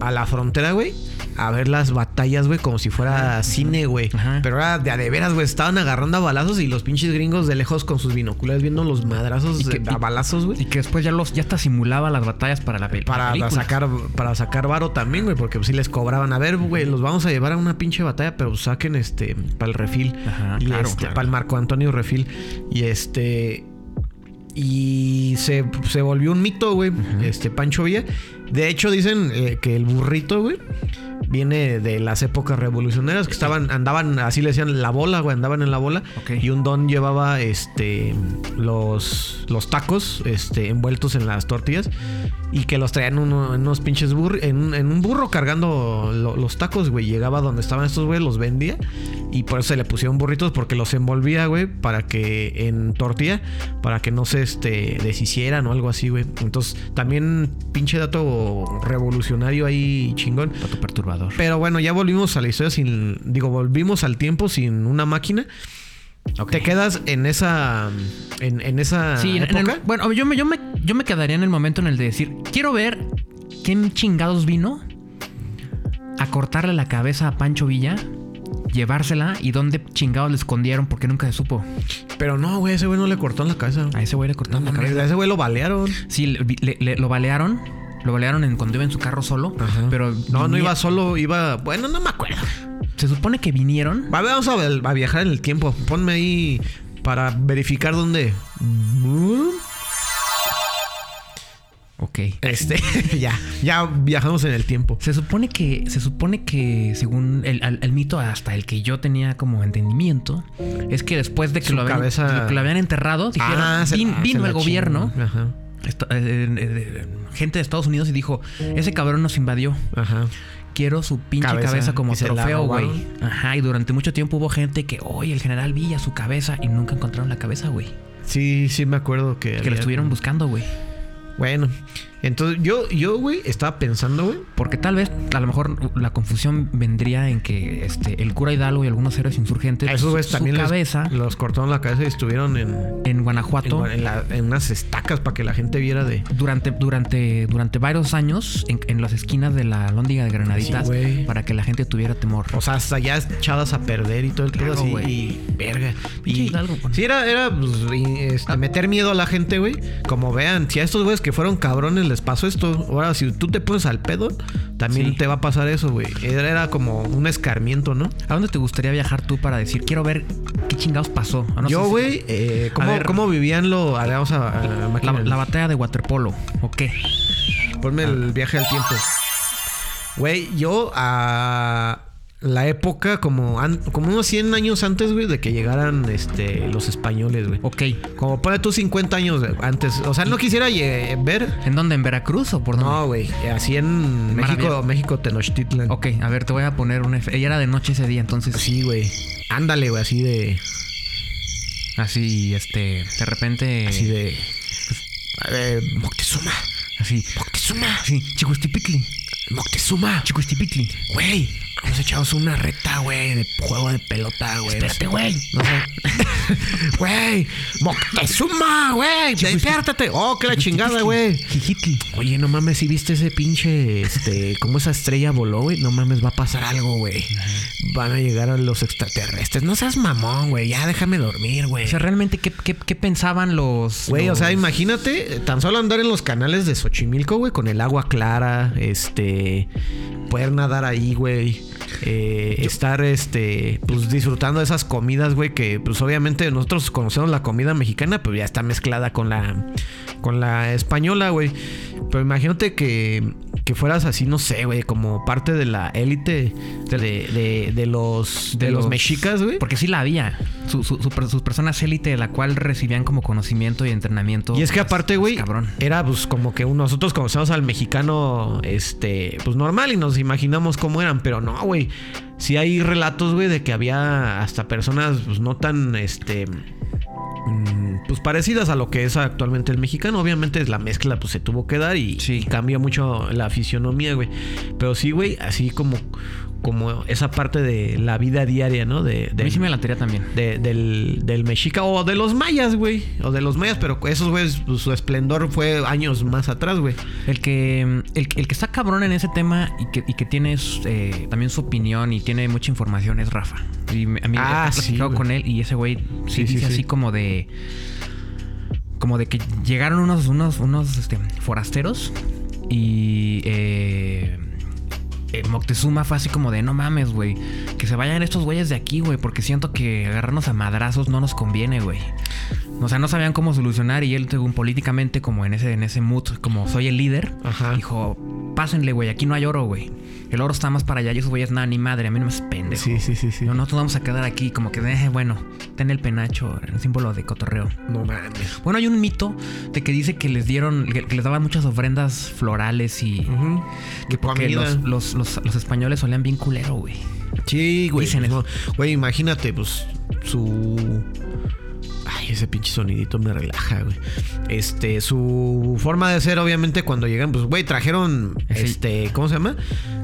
a la frontera, güey a ver las batallas, güey, como si fuera cine, güey. Pero era de a de veras, güey. Estaban agarrando a balazos y los pinches gringos de lejos con sus binoculares viendo los madrazos a balazos, güey. Y que después ya los ya hasta simulaba las batallas para la, para película. sacar Para sacar varo también, güey, porque si les cobraban. A ver, güey, los vamos a llevar a una pinche batalla, pero saquen este para el refil. Ajá, y este, para el Marco Antonio refil. Y este. Y se, se volvió un mito, güey. Este Pancho Villa. De hecho, dicen eh, que el burrito, güey viene de las épocas revolucionarias que estaban, andaban, así le decían la bola, güey, andaban en la bola. Y un don llevaba este los, los tacos este, envueltos en las tortillas y que los traían en unos pinches burros, en, un burro cargando los tacos, güey. Llegaba donde estaban estos, güey, los vendía y por eso se le pusieron burritos porque los envolvía, güey, para que en tortilla, para que no se este, deshicieran o algo así, güey. Entonces, también pinche dato revolucionario ahí chingón. Dato perturbador. Pero bueno, ya volvimos a la historia sin, digo, volvimos al tiempo sin una máquina. ¿Te quedas en esa en, esa sí, bueno, yo me, yo, me, yo me quedaría en el momento en el de decir, quiero ver quién chingados vino a cortarle la cabeza a Pancho Villa llevársela y dónde chingados le escondieron porque nunca se supo. Pero no, güey, ese güey no le cortó la cabeza. A ese güey le cortaron la cabeza. A ese güey lo balearon. Sí, lo balearon. Lo balearon en, cuando iba en su carro solo. Pero. No, no iba solo, iba. Bueno, no me acuerdo. Se supone que vinieron. vamos a, viajar en el tiempo. Ponme ahí para verificar dónde. Ok. Este, ya, ya viajamos en el tiempo. Se supone que, se supone que, según el, mito hasta el que yo tenía como entendimiento, es que después de que, lo habían, lo habían, enterrado, dijeron, ah, vino el gobierno. Eh, eh, gente de Estados Unidos y dijo, ese cabrón nos invadió. Ajá. quiero su pinche Cabeza, cabeza, como trofeo, güey. Ajá, y durante mucho tiempo hubo gente que, oye, el general Villa, su cabeza, y nunca encontraron la cabeza, güey. Sí, sí me acuerdo que... Que había- la estuvieron buscando, güey. Bueno, entonces yo, yo, güey, estaba pensando, güey. Porque tal vez, a lo mejor, la confusión vendría en que este, el cura Hidalgo y algunos héroes insurgentes, A esos güeyes su también les- cabeza los cortaron la cabeza y estuvieron en, en Guanajuato, en la- en unas estacas para que la gente viera de... durante, durante, durante varios años, en, en las esquinas de la lóndiga de Granaditas, Sí, para que la gente tuviera temor. O sea, hasta ya echadas a perder y todo el pedo Claro, así. Y verga. Y, Hidalgo, sí, era, era pues, y, este, meter miedo a la gente, güey. Como vean, si a estos güeyes que fueron cabrones les pasó esto, ahora si tú te pones al pedo, también Sí. te va a pasar eso, güey. Era, era como un escarmiento, ¿no? ¿A dónde te gustaría viajar tú para decir, quiero ver qué chingados pasó? No sé Yo, si- güey, eh, ¿cómo, cómo vivían lo. a a, a la batalla de waterpolo, ¿o qué? Ponme el viaje al tiempo. Güey, yo a la época como, an- como unos 100 años antes, güey, de que llegaran este, los españoles, güey. Ok. Como pone tú 50 años antes. O sea, no quisiera eh, ver. ¿En dónde? ¿En Veracruz o por dónde? No, güey. Así en México, Maravilla. México Tenochtitlan. Ok, a ver, te voy a poner un... F- Ella era de noche ese día, entonces... Sí, güey. Ándale, güey, así de. Así, este... De repente... Así de. A ver, Moctezuma. Así... Moctezuma. Sí, Chicuistipitli. Moctezuma. Chicuistipitli. Güey, nos echamos una reta, güey, de juego de pelota, güey. Espérate, güey. No sé. Güey, Moctezuma, güey, despiértate. Oh, que la chingada, güey. Oye, no mames, si viste ese pinche, este, cómo esa estrella voló, güey. No mames, va a pasar algo, güey. Van a llegar a los extraterrestres. No seas mamón, güey. Ya déjame dormir, güey. O sea, realmente, ¿qué, qué, qué pensaban los... Güey, o sea, imagínate, tan solo andar en los canales de Xochimilco, güey, con el agua clara, este, poder nadar ahí, güey, eh, estar, este, pues disfrutando de esas comidas, güey, que pues obviamente nosotros conocemos la comida mexicana, pero ya está mezclada con la, con la española, güey. Pero imagínate que, que fueras así, no sé, güey, como parte de la élite de, de, de los, de, los, mexicas, güey. Porque sí la había. Su- su- sus personas élite, de la cual recibían como conocimiento y entrenamiento. Y es que pues, aparte, pues, güey, era pues como que nosotros conocemos al mexicano, este, pues normal y nos imaginamos cómo eran, pero no, güey. Sí hay relatos, güey, de que había hasta personas, pues no tan, este, pues parecidas a lo que es actualmente el mexicano. Obviamente la mezcla, pues se tuvo que dar y, Sí. y cambia mucho la fisionomía, güey. Pero sí, güey, así como, como esa parte de la vida diaria, ¿no? De, A mí sí me latería también. de- del, del mexica o de los mayas, güey. O de los mayas, pero esos güeyes, pues, su esplendor fue años más atrás, güey. El que, el, el que está cabrón en ese tema y que, y que tiene eh, también su opinión y tiene mucha información es Rafa. Y a mí Ah, he platicado güey. con él y ese güey sí, Sí, sí, dice sí. así como de. Como de que llegaron unos, unos, unos este, forasteros y. eh, Moctezuma fue así como de no mames, güey. Que se vayan estos güeyes de aquí, güey. Porque siento que agarrarnos a madrazos no nos conviene, güey. O sea, no sabían cómo solucionar. Y él, según políticamente, como en ese, en ese mood, como soy el líder, Ajá. dijo: Pásenle, güey. Aquí no hay oro, güey. El oro está más para allá. Y esos güeyes, nada, ni madre. A mí no me es pendejo. Sí, sí, sí, sí. No, nosotros vamos a quedar aquí, como que, eh, bueno, ten el penacho, el símbolo de cotorreo. No mames. Bueno, hay un mito de que dice que les dieron, que, que les daban muchas ofrendas florales y. Ujú. Que De porque los, los, los, los españoles solían bien culero, güey. Sí, güey. Dicen. Güey, imagínate, pues, su. Ay, ese pinche sonidito me relaja, güey. Este, su forma de ser, obviamente, cuando llegan, pues, güey, trajeron, Sí. este, ¿cómo se llama?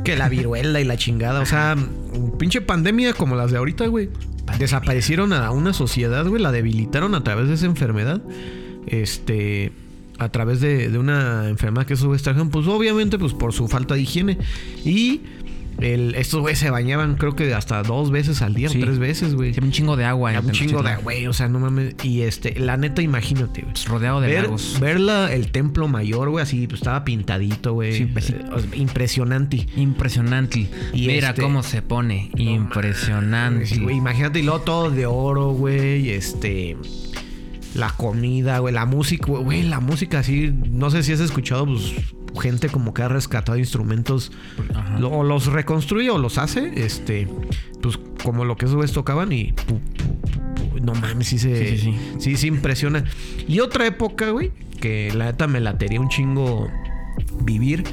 Que la viruela y la chingada. O sea, pinche pandemia como las de ahorita, güey. Desaparecieron a una sociedad, güey. La debilitaron a través de esa enfermedad. Este. A través de, de una enfermedad que esos güeyes trajeron. Pues obviamente, pues por su falta de higiene. Y el, estos güeyes se bañaban, creo que hasta dos veces al día Sí. o tres veces, güey. Un chingo de agua. Un chingo de Tenochtitlan. güey, o sea, no mames. Y este, la neta, imagínate, güey. Pues, rodeado de Ver, lagos. ver la- el templo mayor, güey, así, pues estaba pintadito, güey. Sí, pues, sí. Eh, impresionante. Impresionante. Y Mira este- cómo se pone. Impresionante. Güey, imagínate, y luego todo de oro, güey. Este. La comida, güey. La música, güey. La música, así. No sé si has escuchado, pues. Gente como que ha rescatado instrumentos. Lo- o los reconstruye o los hace. Este. Pues como lo que esos güeyes tocaban y. pu, pu, pu, pu. no mames, sí se. Sí, sí, sí. Sí, sí impresiona. Y otra época, güey. Que la neta me latería un chingo vivir.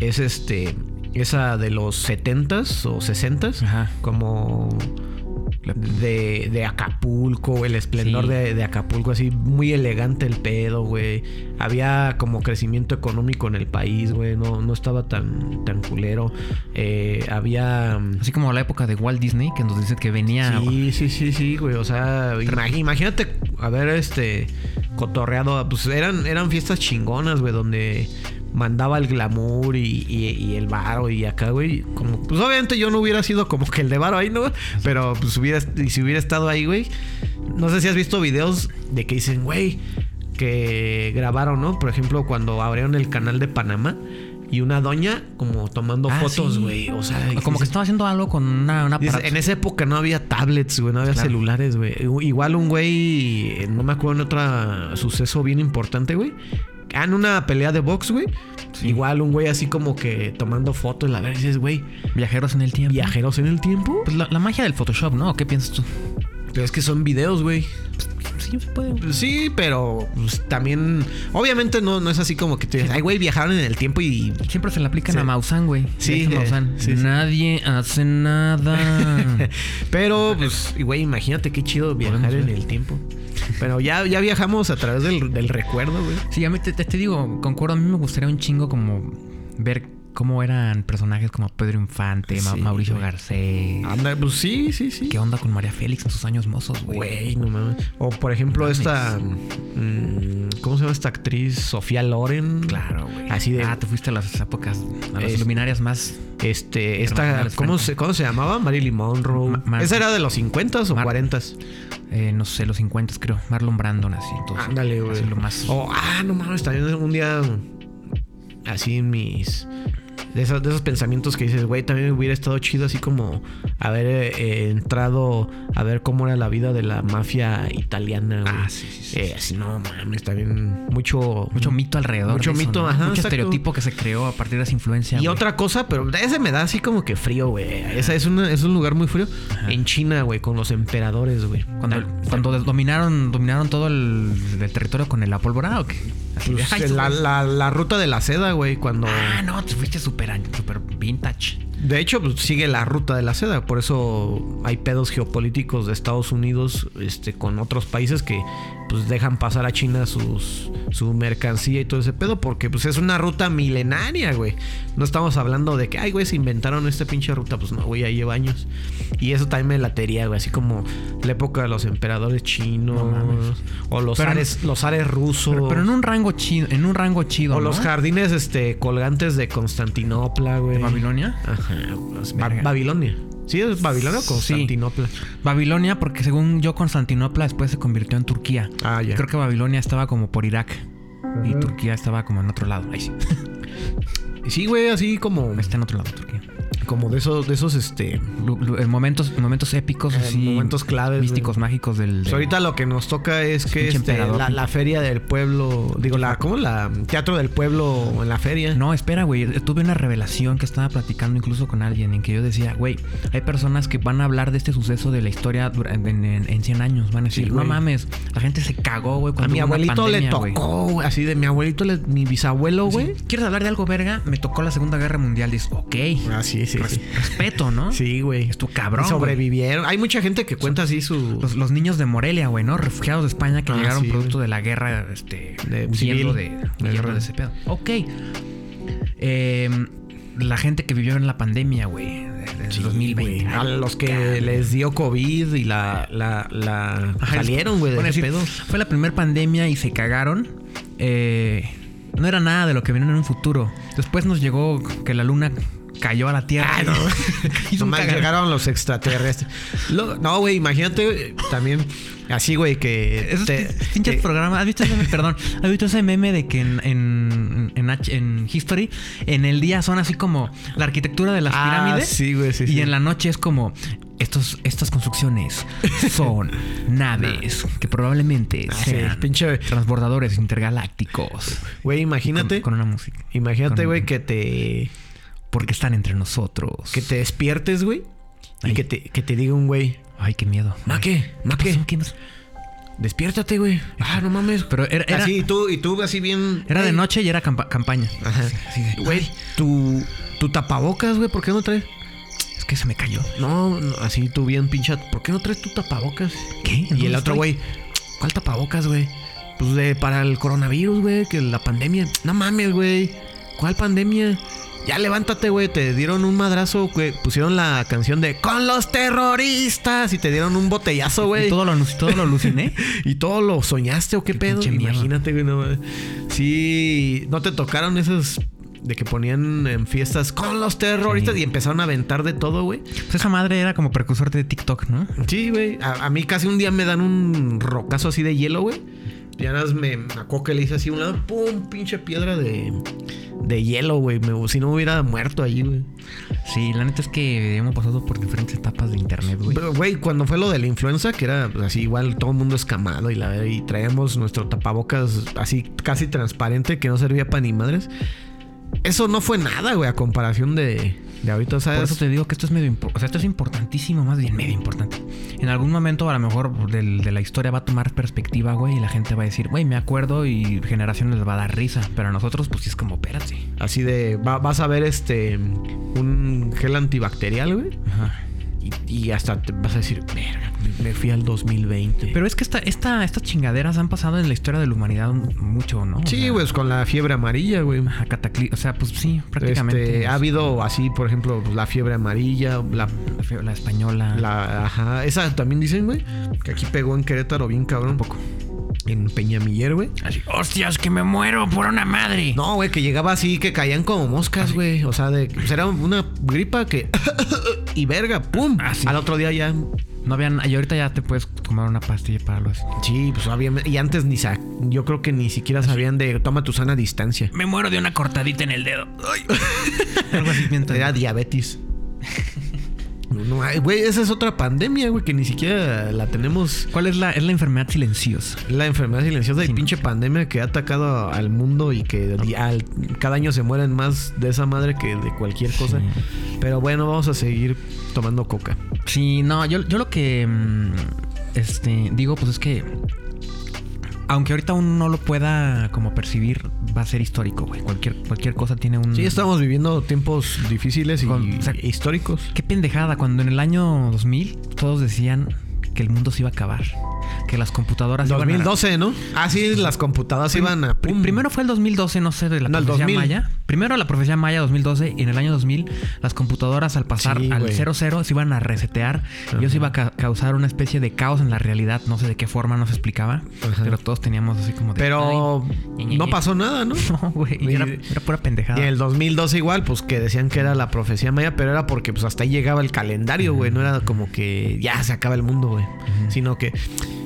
Es este. esa de los 70s o 60s, Ajá. como de, de Acapulco, el esplendor Sí. de, de Acapulco, así muy elegante el pedo, güey. Había como crecimiento económico en el país, güey, no, no estaba tan, tan culero. Eh, había... Así como la época de Walt Disney, que nos dice que venía. Sí, sí, sí, sí, güey. O sea, imag- imagínate haber este cotorreado. Pues eran, eran fiestas chingonas, güey, donde mandaba el glamour y, y- y el varo y acá, güey. Como, pues obviamente yo no hubiera sido como que el de varo ahí, ¿no? Pero pues hubiera, y si hubiera estado ahí, güey. No sé si has visto videos de que dicen, güey, que grabaron, ¿no? Por ejemplo, cuando abrieron el canal de Panamá. Y una doña como tomando Ah, fotos, sí. güey. O sea, Como que estaba haciendo algo con una, una en esa época no había tablets, güey, no había Claro. celulares, güey. Igual un güey, no me acuerdo en otro suceso bien importante, güey. Ah, en una pelea de box, güey. Sí. Igual un güey así como que tomando fotos, la verdad, dices, güey, Viajeros en el tiempo. viajeros en el tiempo. Pues la, la magia del Photoshop, ¿no? ¿Qué piensas tú? Pero es que son videos, güey. Sí, puede. Sí, pero pues, también, obviamente no, no es así como que te dices, ay, güey, viajaron en el tiempo y Siempre se le aplican Sí. a Maussan, güey. Sí, eh, Maussan. sí, sí. Nadie hace nada. Pero, pues, güey, imagínate qué chido viajar en el tiempo. Pero ya, ya viajamos a través del, del recuerdo, güey. sí, a mí te, te- te digo, concuerdo. A mí me gustaría un chingo como ver cómo eran personajes como Pedro Infante, Sí, Mauricio güey. Garcés. Anda, pues sí, sí, sí. ¿Qué onda con María Félix en sus años mozos, güey? Güey, no mames. O por ejemplo, esta. mm, ¿Cómo se llama esta actriz? Sofía Loren. Claro, güey. Así de. Ah, te fuiste a las épocas, a las Es- luminarias más. Este, esta. ¿cómo se, ¿Cómo se llamaba? Marilyn Monroe. Ma- Mar- ¿Esa era de los 50s o Mar- 40s? eh, no sé, los 50 creo. Marlon Brandon, así. Entonces, Ándale, güey. así lo más. Oh, ah, no mames, también un día. Así en mis. De esos, de esos pensamientos que dices, güey, también hubiera estado chido así como haber eh, entrado a ver cómo era la vida de la mafia italiana, güey. Ah, sí, sí, sí. Eh, así, no mames, también mucho... Mucho mito alrededor. Mucho de eso, mito, ¿no? ajá, Mucho exacto. estereotipo que se creó a partir de esa influencia. Y güey. otra cosa, pero ese me da así como que frío, güey. Esa es, una, es un lugar muy frío. En China, güey, con los emperadores, güey. Cuando, cuando dominaron, dominaron todo el, el territorio con la pólvora o qué? Pues, "Ay, la, güey". la- la ruta de la seda, güey, cuando... Ah, no, te fuiste súper súper vintage. De hecho, pues, sigue la ruta de la seda. Por eso hay pedos geopolíticos de Estados Unidos este, con otros países que pues dejan pasar a China sus, su mercancía y todo ese pedo. Porque pues es una ruta milenaria, güey. No estamos hablando de que, ay, güey, se inventaron esta pinche ruta. Pues no, güey, ya lleva años. Y eso también me latería, güey. Así como la época de los emperadores chinos. No o los Pero ares, los ares rusos. Pero, pero en un rango chido, en un rango chido. o ¿no? los jardines este, colgantes de Constantinopla, güey. de Babilonia. Ajá, Ba- Verga. Babilonia. ¿Sí es Babilonia o Sí. Constantinopla? Babilonia, porque según yo, Constantinopla después se convirtió en Turquía. Ah, ya. Creo que Babilonia estaba como por Irak. Y Turquía estaba como en otro lado. Ahí sí. Sí, güey, así como, Está en otro lado, Turquía. Como de esos, de esos, este. En momentos, en momentos épicos, Eh, así. momentos claves, Místicos, mágicos del. Pues del- ahorita lo que nos toca es que Pinche este, la, la feria del pueblo, digo, la, ¿cómo? La teatro del pueblo en la feria. No, espera, güey. Tuve una revelación que estaba platicando incluso con alguien en que yo decía, güey, hay personas que van a hablar de este suceso de la historia en, en- en 100 años. Van a decir, Sí, no mames, la gente se cagó, güey. A mi abuelito pandemia, le güey". tocó, güey, así de mi abuelito, le- mi bisabuelo, Sí. güey. ¿Quieres hablar de algo, verga? Me tocó la Segunda Guerra Mundial. Dices, ok. Ah, sí, sí, Res- sí. Respeto, ¿no? Sí, güey. Es tu cabrón, Y sobrevivieron. Hay mucha gente que cuenta así su. Los, los niños de Morelia, güey, ¿no? Refugiados de España que Ah, llegaron sí, producto de la guerra, este, De huyendo de, De guerra. de ese pedo. Ok. Eh, la gente que vivió en la pandemia, güey, de- del Sí, 2020. güey. A los que les dio COVID y la, la, la Ajá, salieron, güey, de Bueno, ese decir, pedo. Fue la primera pandemia y se cagaron. Eh, no era nada de lo que viene en un futuro. Después nos llegó que la luna cayó a la Tierra. Ah, no. Nomás llegaron los extraterrestres. Lo- no, güey, imagínate güey, también así, güey, que. Esos te- pin- pinches que- programas. ¿Has visto ese meme? Perdón. ¿Has visto ese meme de que en, en, en, History, en el día son así como la arquitectura de las Ah, pirámides? sí, güey, sí, Y sí. en la noche es como. Estos, estas construcciones son naves que probablemente Ah, sí, sean pinche. transbordadores intergalácticos. Güey, imagínate. Con, con una música. imagínate, güey, que te. Porque están entre nosotros. Que te despiertes, güey. Y que te, que te diga un güey. Ay, qué miedo. ¿Ma Ay, qué? ¿Ma pasó? despiértate, güey. Ah, no mames. Pero era, era, así, y tú, y tú así bien. era de noche y era campa- campaña. Ajá. Así de, Güey, "Ay, tu, tu tapabocas, güey, ¿por qué no traes? es que se me cayó. No, no, así tú bien pincha. ¿Por qué no traes tu tapabocas? ¿Qué? Y el ¿Dónde otro güey, ¿cuál tapabocas, güey? Pues de para el coronavirus, güey, que la pandemia. No mames, güey. ¿Cuál pandemia? Ya levántate, güey. Te dieron un madrazo, güey. Pusieron la canción de Con los terroristas y te dieron un botellazo, güey. todo lo, todo lo aluciné. ¿Y todo lo soñaste o qué, Qué pedo? Imagínate, güey. No, sí, ¿no te tocaron esos de que ponían en fiestas con los terroristas Sí. y empezaron a aventar de todo, güey? Pues esa madre era como precursor de TikTok, ¿no? Sí, güey. A, a mí casi un día me dan un rocazo así de hielo, güey. Ya nada más me, me acuerdo que le hice así a un lado, pum, pinche piedra de, de hielo, güey. Si no me hubiera muerto ahí, güey. Sí, la neta es que hemos pasado por diferentes etapas de internet, güey. Pero, güey, cuando fue lo de la influenza, que era pues, así igual todo el mundo escamado y, la, y traíamos nuestro tapabocas así casi transparente que no servía para ni madres. Eso no fue nada, güey, a comparación de, de ahorita, Por ¿sabes? eso te digo que esto es medio impo- o sea, esto es importantísimo, más bien medio importante. En algún momento a lo mejor de la historia va a tomar perspectiva, güey, y la gente va a decir, güey, me acuerdo y generaciones les va a dar risa, pero a nosotros pues sí es como, espérate. Así de, va- vas a ver este, un gel antibacterial, güey. Ajá. Y, y hasta te vas a decir, verga, me- fui al 2020. Pero es que esta, esta, estas chingaderas han pasado en la historia de la humanidad mu- mucho, ¿no? O sí, sea, güey, pues, con la fiebre amarilla, güey. catacli- o sea, pues sí, prácticamente. Este, ha habido así, por ejemplo, pues, la fiebre amarilla, la, la, fe- la española. la, ajá, esa también dicen, güey, que aquí pegó en Querétaro bien cabrón. poco. En Peñamiller, güey. Así, hostias, que me muero por una madre. No, güey, que llegaba así, que caían como moscas, güey. O sea, de, pues, era una gripa que... y verga, pum. Ah, sí. Al otro día ya... No habían, y ahorita ya te puedes tomar una pastilla para lo así. Sí, pues obviamente. Y antes ni sa yo creo que ni siquiera sabían de toma tu sana distancia. Me muero de una cortadita en el dedo. Ay. Algo así mientras- Era diabetes. No, no, ay, güey, esa es otra pandemia, güey, que ni siquiera la tenemos. ¿Cuál es la, es la enfermedad silenciosa? La enfermedad silenciosa y Sí, no. pinche pandemia que ha atacado al mundo y que al- cada año se mueren más de esa madre que de cualquier cosa. Pero bueno, vamos a seguir tomando coca. Sí, no, yo, yo lo que mm, este, digo, pues es que aunque ahorita uno no lo pueda como percibir, va a ser histórico, güey. Cualquier, cualquier cosa tiene un. Sí, estamos viviendo tiempos difíciles y Con- o sea, históricos. Qué pendejada, cuando en el año 2000 todos decían que el mundo se iba a acabar. Que las computadoras iban a- 2012, ¿no? Ah, sí, las computadoras iban a... Primero fue el 2012, no sé, de la No, el profecía 2000. maya. Primero la profecía maya 2012 y en el año 2000 las computadoras al pasar Sí, al güey. 00 se iban a resetear y eso iba a ca- causar una especie de caos en la realidad. No sé de qué forma no se explicaba, Ajá. pero todos teníamos así como de... Pero ay, no pasó nada, ¿no? No, güey, era, era pura pendejada. Y en el 2012 igual, pues que decían que era la profecía maya, pero era porque pues hasta ahí llegaba el calendario, güey. No era como que ya se acaba el mundo, güey. Sino que,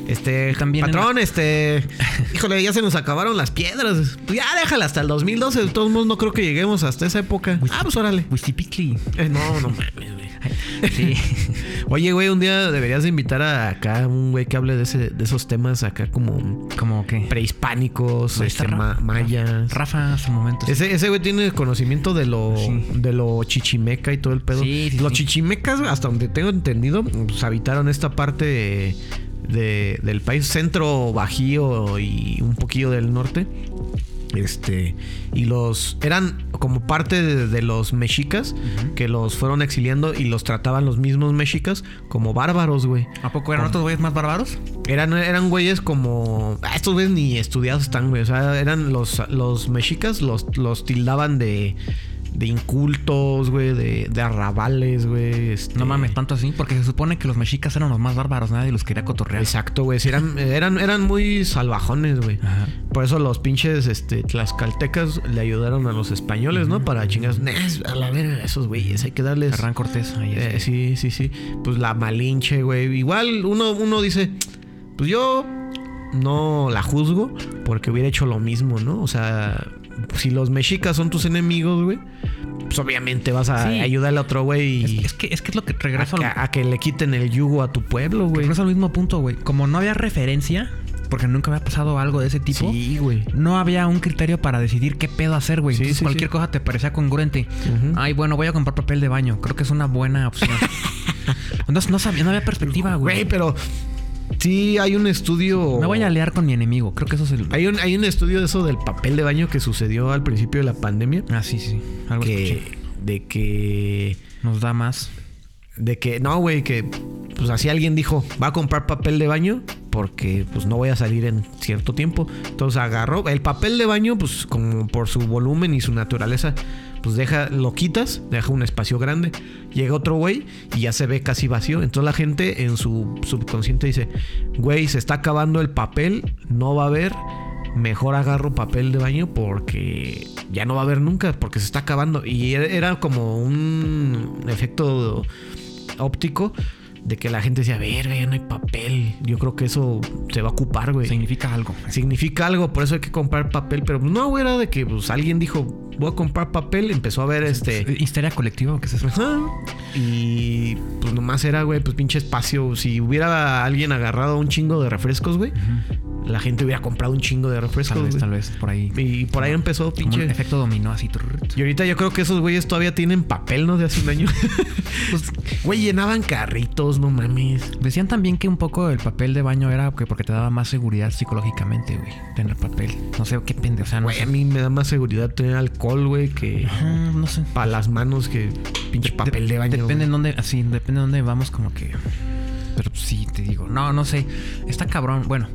este, También patrón, este, híjole, ya se nos acabaron las piedras. Pues ya déjala hasta el 2012. De todos modos, no creo que lleguemos hasta esa época. Ah, pues órale. Huichipitli. Eh, no, no mames, güey. Sí. Oye, güey, un día deberías de invitar a acá un güey que hable de, ese, de esos temas acá como como que... prehispánicos, este, Rafa. mayas. Rafa, hasta el momento. Ese, ese güey tiene conocimiento de lo, Sí. de lo chichimeca y todo el pedo. Sí, sí, Los chichimecas, hasta donde tengo entendido, pues habitaron esta parte de- de- del país centro bajío y un poquillo del norte. Este, y los eran como parte de, de los mexicas que los fueron exiliando y los trataban los mismos mexicas como bárbaros, güey. ¿A poco eran otros güeyes más bárbaros? Eran, eran güeyes como. ah, Estos güeyes ni estudiados están, güey. O sea, eran los, los mexicas, los, los tildaban de. De incultos, güey, de, de arrabales, güey. este- No mames, tanto así, porque se supone que los mexicas eran los más bárbaros, nadie los quería cotorrear. Exacto, güey. Eran, eran, eran muy salvajones, güey. Por eso los pinches este, tlaxcaltecas le ayudaron a los españoles, ¿no? Para chingas. "Nes, A la verga, esos güeyes, hay que darles. Hernán Cortés, ahí Eh, sí, sí, sí. Pues la malinche, güey. Igual uno, uno dice, pues yo no la juzgo porque hubiera hecho lo mismo, ¿no? O sea, si los mexicas son tus enemigos, güey, pues obviamente vas a Sí. ayudarle a otro güey y es que, es que es lo que a, regreso que, al, a que le quiten el yugo a tu pueblo, güey. regreso al mismo punto, güey. Como no había referencia, porque nunca había pasado algo de ese tipo, Sí, güey. no había un criterio para decidir qué pedo hacer, güey. Sí, cualquier cosa te parecía congruente. Ay, bueno, voy a comprar papel de baño. Creo que es una buena opción. no, no sabía, no había perspectiva, Güey, güey. pero Sí, hay un estudio. Me voy a aliar con mi enemigo. Creo que eso es el. Hay un, hay un estudio de eso del papel de baño que sucedió al principio de la pandemia. Ah, sí, sí. Algo que, escuché. de que. Nos da más. De que, no, güey, que pues así alguien dijo, va a comprar papel de baño porque pues no voy a salir en cierto tiempo. Entonces agarró el papel de baño, pues como por su volumen y su naturaleza, pues deja, lo quitas, deja un espacio grande. Llega otro güey y ya se ve casi vacío. Entonces la gente en su subconsciente dice, güey, se está acabando el papel, no va a haber. Mejor agarro papel de baño porque ya no va a haber nunca, porque se está acabando. Y era- como un efecto óptico de que la gente decía, verga, ya no hay papel. Yo creo que eso se va a ocupar, güey. Significa algo. Significa algo, por eso hay que comprar papel. Pero no, güey, era de que pues, alguien dijo, voy a comprar papel. Empezó a ver este. Histeria colectiva, ¿qué es eso? Ajá. Y pues nomás era, güey, pues pinche espacio. Si hubiera alguien agarrado un chingo de refrescos, güey, la gente hubiera comprado un chingo de refrescos. Tal vez, tal vez, por ahí. Y por ahí empezó, Como un pinche. efecto dominó así. Y ahorita yo creo que esos güeyes todavía tienen papel, ¿no? De hace un año. Pues, Güey, llenaban carritos, no mames. decían también que un poco el papel de baño era que porque te daba más seguridad psicológicamente, güey. Tener papel. No sé qué pende, o sea, no Güey, sé. a mí me da más seguridad tener alcohol, güey, que Ajá, no sé. para las manos que pinche papel de baño. Depende güey. en dónde, así, depende de dónde vamos, como que. Pero sí, te digo. No, no sé. Está cabrón. Bueno.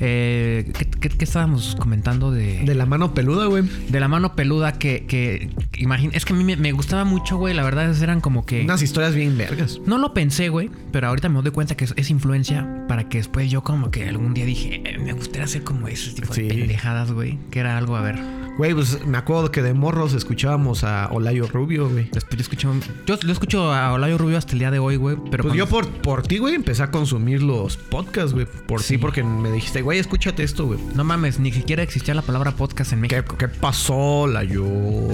Eh, ¿qué, qué, qué estábamos comentando de, De la mano peluda, güey. de la mano peluda que, que imagina, es que a mí me, me gustaba mucho, güey. La verdad es eran como que Unas historias bien vergas. no lo pensé, güey, pero ahorita me doy cuenta que es, es influencia para que después yo como que algún día dije, "Eh, me gustaría hacer como ese tipo Sí. de pendejadas, güey, que era algo a ver. Güey, pues me acuerdo que de morros escuchábamos a Olayo Rubio, güey. Yo escucho yo lo escucho a Olayo Rubio hasta el día de hoy, güey, pero Pues yo por, por ti, güey, empecé a consumir los podcasts, güey. Por Sí. sí, porque me dijiste, güey, escúchate esto, güey. no mames, ni siquiera existía la palabra podcast en ¿Qué, México. qué pasó, Layo?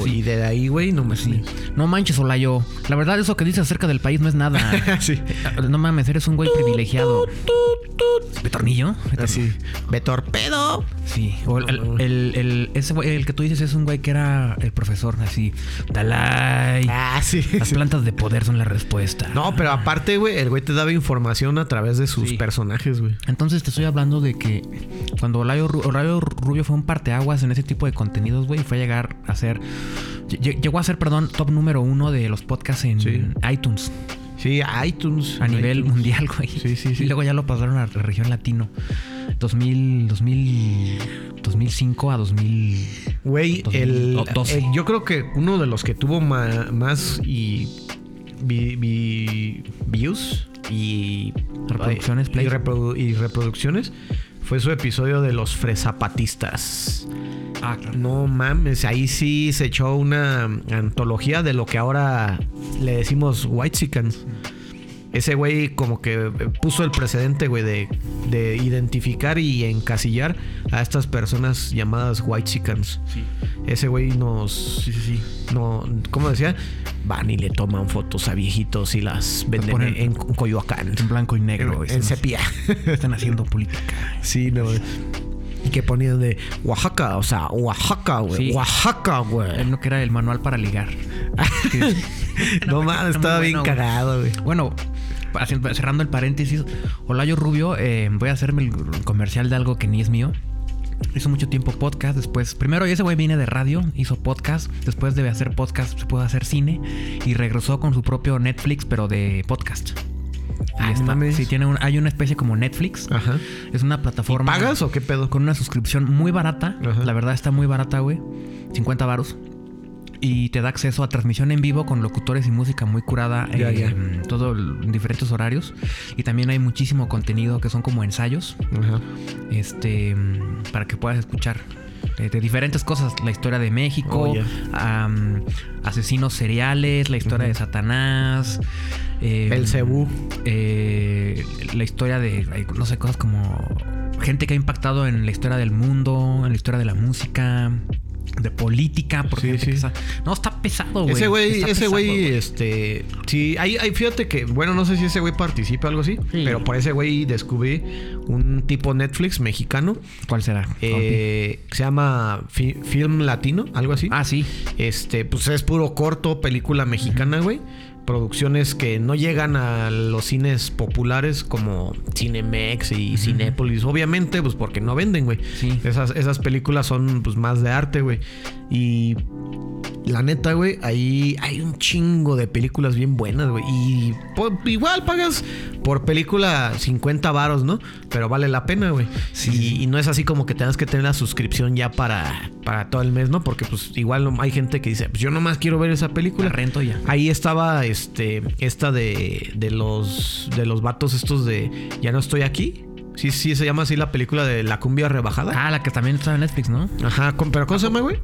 Sí. Y de ahí, güey, no me Sí. No manches, Olayo. La verdad, eso que dices acerca del país no es nada. sí. no mames, eres un güey privilegiado. ¿Betornillo? Así. Ve torpedo. Sí. O el, el, el- el- ese güey, el que tú dices es un güey que era el profesor, así. Dalai. Ah, sí. Las sí. plantas de poder son la respuesta. No, pero aparte, güey, el güey te daba información a través de sus Sí. personajes, güey. Entonces te estoy hablando de que cuando Olayo, Ru- Olayo Rubio fue un parteaguas en ese tipo de contenidos, güey, fue a llegar a ser. lle- Llegó a ser, perdón, top número uno de los podcasts en Sí. iTunes Sí, iTunes. a nivel iTunes. mundial, güey. Sí, sí, sí. Y luego ya lo pasaron a la región latino. 2000, 2000, 2005 a 2000. Güey, 2000, el, o 12. el- yo creo que uno de los que tuvo ma- más y vi- vi- views y Reproducciones, y, reprodu- y reproducciones fue su episodio de los fresapatistas. Ah, claro. No mames, ahí sí se echó una antología de lo que ahora le decimos White Ese güey como que puso el precedente, güey, de, de identificar y encasillar a estas personas llamadas White Sí. Ese güey nos... Sí, sí, sí. No, ¿Cómo decía? Van y le toman fotos a viejitos y las venden ponen- en, en Coyoacán. En blanco y negro. En Están- sepia. Están haciendo política. Sí, no. Y que ponían de Oaxaca, o sea, Oaxaca, güey. Sí. Oaxaca, güey. No que era el manual para ligar. No mames, estaba bien cagado, güey. Bueno, haciendo- cerrando el paréntesis, Olayo Rubio, eh, voy a hacerme el comercial de algo que ni es mío. Hizo mucho tiempo podcast, después, primero ese güey viene de radio, hizo podcast, después de hacer podcast se pudo hacer cine y regresó con su propio Netflix, pero de podcast. Ah, no está- sí, tiene un- hay una especie como Netflix. Ajá. Es una plataforma. ¿Pagas o qué pedo? Con una suscripción muy barata. Ajá. La verdad está muy barata, güey. 50 varos. Y te da acceso a transmisión en vivo con locutores y música muy curada. Eh, en diferentes horarios. Y también hay muchísimo contenido que son como ensayos. Este. Para que puedas escuchar. eh, De diferentes cosas, la historia de México, Oh, asesinos seriales, la historia de Satanás, eh, El Cebú. eh, la historia de, no sé, cosas como gente que ha impactado en la historia del mundo, en la historia de la música, de política, por Sí, sí. No, está pesado, güey. Ese güey, ese güey, este. Sí, hay, hay, fíjate que, bueno, no sé si ese güey participa o algo así, Sí. pero por ese güey descubrí un tipo Netflix mexicano ¿Cuál será? eh, se llama Fi- Film Latino, algo así. ah, sí. Este, pues es puro corto, película mexicana, güey. Producciones que no llegan a los cines populares como Cinemex y Cinépolis, obviamente, pues porque no venden, güey. Sí. Esas, esas películas son pues más de arte, güey. Y la neta, güey, ahí hay un chingo de películas bien buenas, güey. Y po- igual pagas por película 50 varos, ¿no? Pero vale la pena, güey. Sí. Y, y no es así como que tengas que tener la suscripción ya para, para todo el mes, ¿no? Porque pues igual hay gente que dice, pues yo nomás quiero ver esa película. La rento ya. Ahí estaba este esta de, de los de los vatos estos de Ya no estoy aquí. Sí, sí, se llama así la película de La cumbia rebajada. Ah, la que también está en Netflix, ¿no? Ajá, pero ¿cómo se llama, güey?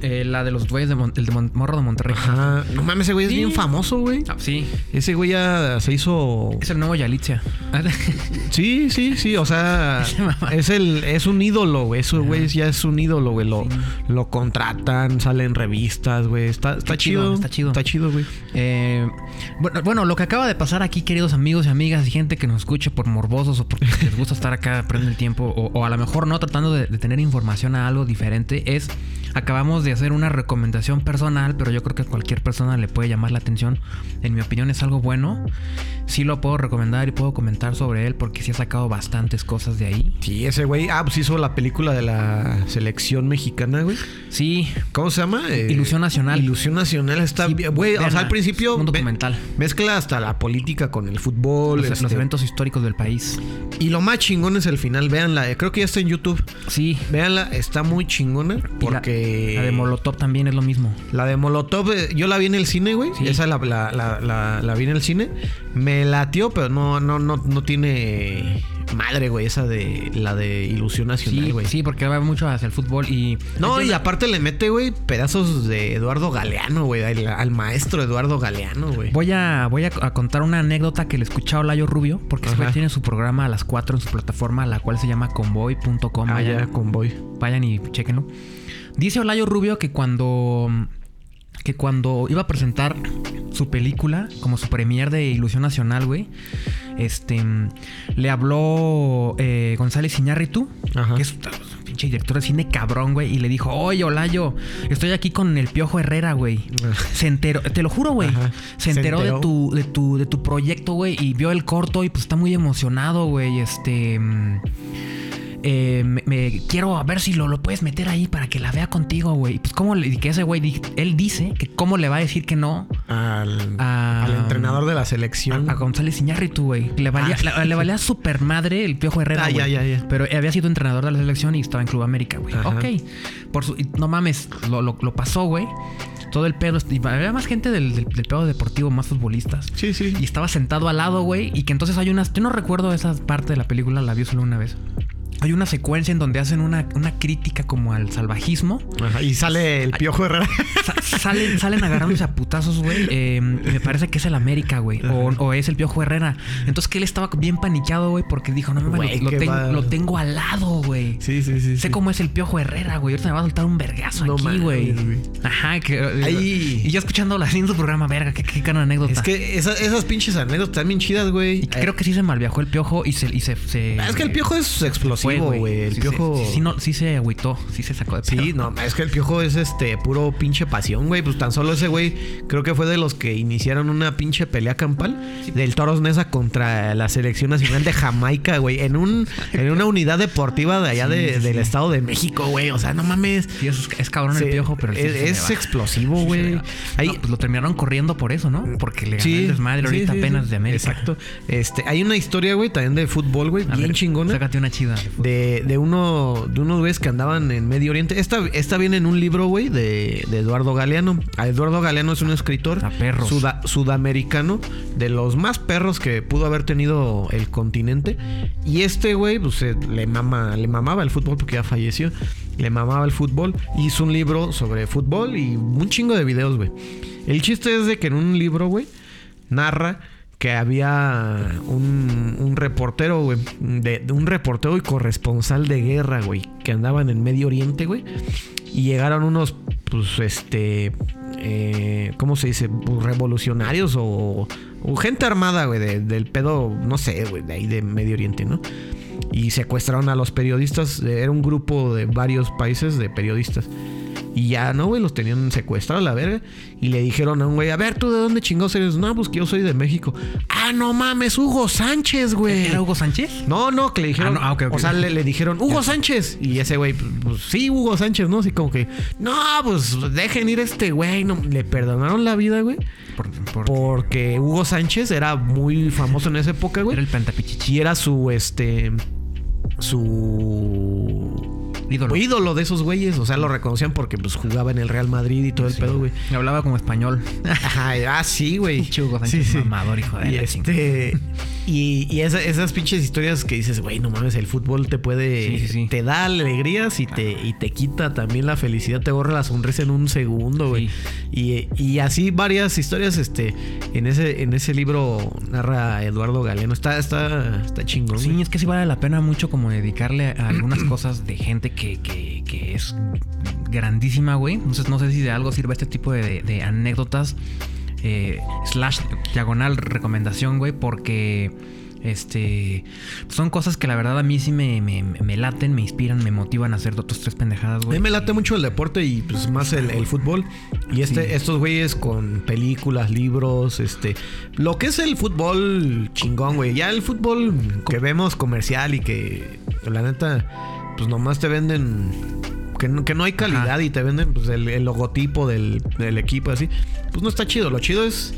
Eh, la de los güeyes de, Mon- el de Mon- Morro de Monterrey. Ajá. No mames, ese güey es bien famoso, güey. Ah, sí. Ese güey ya se hizo. Es el nuevo Yalitza. Sí, sí, sí. O sea, es el, es un ídolo, güey. Ese güey ya es un ídolo, güey. Lo, lo contratan, sale en revistas, güey. Está, chido, chido. está chido. Está chido, güey. Eh, bueno, bueno, lo que acaba de pasar aquí, queridos amigos y amigas y gente que nos escuche por morbosos o porque les gusta estar acá perdiendo el tiempo o, o a lo mejor no tratando de, de tener información a algo diferente, es acabamos de hacer una recomendación personal, pero yo creo que a cualquier persona le puede llamar la atención. En mi opinión es algo bueno. Sí lo puedo recomendar y puedo comentar sobre él porque sí ha sacado bastantes cosas de ahí. Sí, ese güey. Ah, pues hizo la película de la selección mexicana, güey. Sí, ¿Cómo se llama? Eh, Ilusión Nacional. Ilusión Nacional está Sí, bien. Güey, o sea, al principio. Un documental. Mezcla hasta la política con el fútbol. los, los este, eventos históricos del país. Y lo más chingón es el final. Véanla. eh, Creo que ya está en YouTube. Sí. Véanla, está muy chingona. y la- de Molotov también es lo mismo. La de Molotov, eh, yo la vi en el cine, güey. Sí. Esa la, la, la, vi en el cine. Me latió, pero no, no, no, no tiene madre, güey. Esa de la de Ilusión Nacional, Sí, güey. sí, porque va mucho hacia el fútbol y... No, y aparte le mete, güey, pedazos de Eduardo Galeano, güey. Al, al maestro Eduardo Galeano, güey. Voy a, voy a, a contar una anécdota que le escuché a Olayo Rubio, porque ese güey tiene su programa a las 4 en su plataforma, la cual se llama convoy.com. Ah, vayan, ya, convoy. vayan y chequenlo. Dice Olayo Rubio que cuando que cuando iba a presentar su película como su premier de Ilusión Nacional, güey, este le habló eh, González Iñárritu, Ajá. que es un pinche director de cine cabrón, güey, y le dijo, oye, Olayo, estoy aquí con el Piojo Herrera, güey. Se enteró, te lo juro, güey. Se Se enteró, enteró. de tu, de tu, de tu proyecto, güey, y vio el corto y pues está muy emocionado, güey. Este. Eh, me, me- quiero a ver si lo, lo puedes meter ahí para que la vea contigo, güey. Pues cómo le que ese güey él dice que cómo le va a decir que no Al, a, al entrenador de la a, selección. a González Iñárritu, güey. Le valía, Ah. le, le valía super madre el Piojo Herrera, Ah, ya, güey. ya, ya. Pero había sido entrenador de la selección y estaba en Club América, güey. Ok. Por su, no mames, lo, lo- lo pasó, güey. Todo el pedo. Había más gente del, del, del pedo deportivo, más futbolistas. Sí, sí. Y estaba sentado al lado, güey. Y que entonces hay unas. Yo no recuerdo esa parte de la película, la vi solo una vez. Hay una secuencia en donde hacen una, una crítica como al salvajismo. Ajá, Y sale el piojo Herrera. Sa- salen, salen agarrándose a putazos, güey. Eh, me parece que es el América, güey. O, o es el Piojo Herrera. Entonces que él estaba bien paniqueado, güey, porque dijo, no Güey, lo, tengo, va- lo tengo al lado, güey. Sí, sí, sí. Sé sí. cómo es el Piojo Herrera, güey. Ahorita me va a soltar un vergazo No aquí, güey. Ajá, que. eh, Ahí- Y yo escuchándola así en su programa, verga, qué, qué gran anécdota. Es que esa- esas pinches anécdotas están bien chidas, güey. Y creo que sí se malviajó el Piojo y se. Y se, se- Es que el piojo es fue, güey. El Sí, piojo. Sí, sí, no, sí se agüitó, sí se sacó de pedo. Sí, no, es que el piojo es este puro pinche pasión, güey. Pues tan solo ese güey, creo que fue de los que iniciaron una pinche pelea campal del Toros Nesa contra la selección nacional de Jamaica, güey. En un, en una unidad deportiva de allá Sí, de- sí, del estado de México, güey. O sea, no mames. Sí, es, es cabrón Se- el piojo, pero el sí es, se es explosivo, se güey. Ahí- No, pues lo terminaron corriendo por eso, ¿no? Porque le ganó Sí, el desmadre ahorita sí, apenas sí. de América. Exacto. Este, hay una historia, güey, también de fútbol, güey, bien ver, chingona. Sácate una chida. De. De, uno de unos güeyes que andaban en Medio Oriente. Esta, esta viene en un libro, güey, de, de Eduardo Galeano. Eduardo Galeano es un escritor suda- sudamericano, de los más perros que pudo haber tenido el continente. Y este güey, pues le mama, le mamaba el fútbol porque ya falleció. Le mamaba el fútbol. Hizo un libro sobre fútbol y un chingo de videos, güey. El chiste es de que en un libro, güey, narra que había un, un reportero, güey, de, un reportero y corresponsal de guerra, güey, que andaban en Medio Oriente, güey, y llegaron unos, pues, este, eh, ¿cómo se dice? Pues, revolucionarios o, gente armada, güey, de- del pedo, no sé, güey, de ahí de Medio Oriente, ¿no? Y secuestraron a los periodistas, era un grupo de varios países de periodistas. Y ya, ¿no, güey? Los tenían secuestrados a la verga. Y le dijeron a un güey, a ver, ¿tú de dónde chingados eres? No, pues que yo soy de México. Ah, no mames, Hugo Sánchez, güey. ¿Era Hugo Sánchez? No, no, que le dijeron. Ah, no, ah, ok, ok. O sea, le, le dijeron, Hugo Sánchez. Y ese güey, pues, pues, sí, Hugo Sánchez, ¿no? Así como que, no, pues dejen ir a este güey. No, le perdonaron la vida, güey. Por, por- Porque Hugo Sánchez era muy famoso en esa época, güey. era el pantapichichi. Y era su, este. Su. Ídolo. Ídolo de esos güeyes. O sea, lo reconocían porque pues jugaba en el Real Madrid y todo el pedo, güey. Hablaba como español. Ajá, ah, sí, güey. Pinche Hugo Sánchez mamador, hijo de Y la este. Y, y esa- esas pinches historias que dices, güey, no mames, el fútbol te puede. Sí, sí, sí. Te da alegrías y te, y te quita también la felicidad, te borra la sonrisa en un segundo, güey. Y, y así varias historias, este. En ese, en ese libro narra Eduardo Galeano. Está, está, está chingón. Sí, güey. es que sí vale la pena mucho como dedicarle a algunas cosas de gente que, que, que es grandísima, güey. Entonces no sé si de algo sirve este tipo de, de anécdotas. eh, slash diagonal recomendación, güey, porque este son cosas que la verdad a mí sí me, me- me laten, me inspiran, me motivan a hacer otros tres pendejadas, A güey. mí me late mucho el deporte y pues más el, el fútbol. Y este, Sí. estos güeyes con películas, libros, este. Lo que es el fútbol chingón, güey. Ya el fútbol que vemos comercial y que la neta, pues nomás te venden. Que no, que no hay calidad Ajá. y te venden pues, el, el logotipo del, del equipo así. Pues no está chido. Lo chido es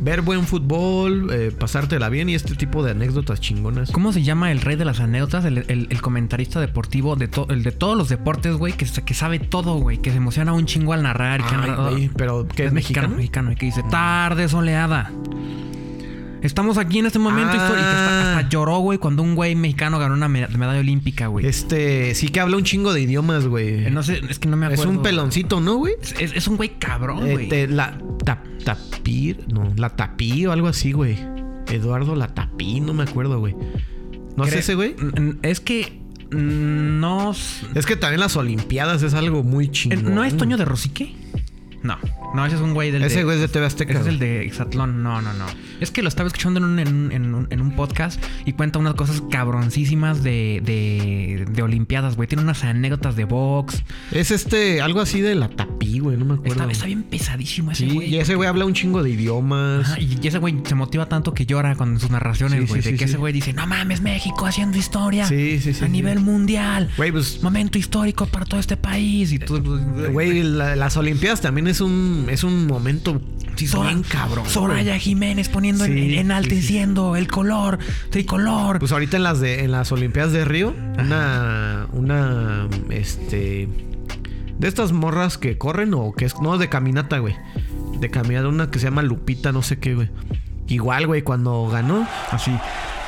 ver buen fútbol, eh, pasártela bien y este tipo de anécdotas chingonas. ¿Cómo se llama el rey de las anécdotas? El, el- el comentarista deportivo de to- el de todos los deportes, güey, que, que sabe todo, güey, que se emociona un chingo al narrar y que Ay, narrado- güey, pero ¿qué es mexicano? mexicano y que dice tarde soleada. Estamos aquí en este momento histórico. Y que hasta, Ah. hasta lloró, güey, cuando un güey mexicano ganó una me- medalla olímpica, güey. Este, sí que habla un chingo de idiomas, güey. Eh, No sé, es que no me Es acuerdo. un peloncito, ¿no, güey? Es, es- es un güey cabrón, Eh, güey. la tap, tapir, no, la tapí o algo así, güey. Eduardo la tapí, no me acuerdo, güey. ¿No es ese, güey? Es que mm, no. Es que también las Olimpiadas es algo muy chingón. ¿No es Toño de Rosique? No, no, ese es un güey del. Ese de- güey es de TV Azteca. Ese es el güey. de Exatlón. No, no, no. Es que lo estaba escuchando en un, en un- en un- en un podcast y cuenta unas cosas cabroncísimas de, de, de Olimpiadas, güey. Tiene unas anécdotas de box. Es este, algo así de la tapí, güey, no me acuerdo. Está, está bien pesadísimo ese Sí, güey. y ese güey habla un chingo de idiomas. Ajá, y ese güey se motiva tanto que llora con sus narraciones, Sí, güey. sí, de que ese güey dice, no mames, México haciendo historia. Sí, sí, sí, A nivel mundial. Güey, pues Momento histórico para todo este país. Y tú, Güey, la- las Olimpiadas también es un, es un momento Sí, Sora- bien cabrón. Soraya Jiménez poniendo en- Sí, enalteciendo el color tricolor. Pues ahorita en las de en las Olimpiadas de Río, una una este de estas morras que corren o que es no de caminata, güey. De caminata una que se llama Lupita, no sé qué, güey. Igual, güey, cuando ganó Así.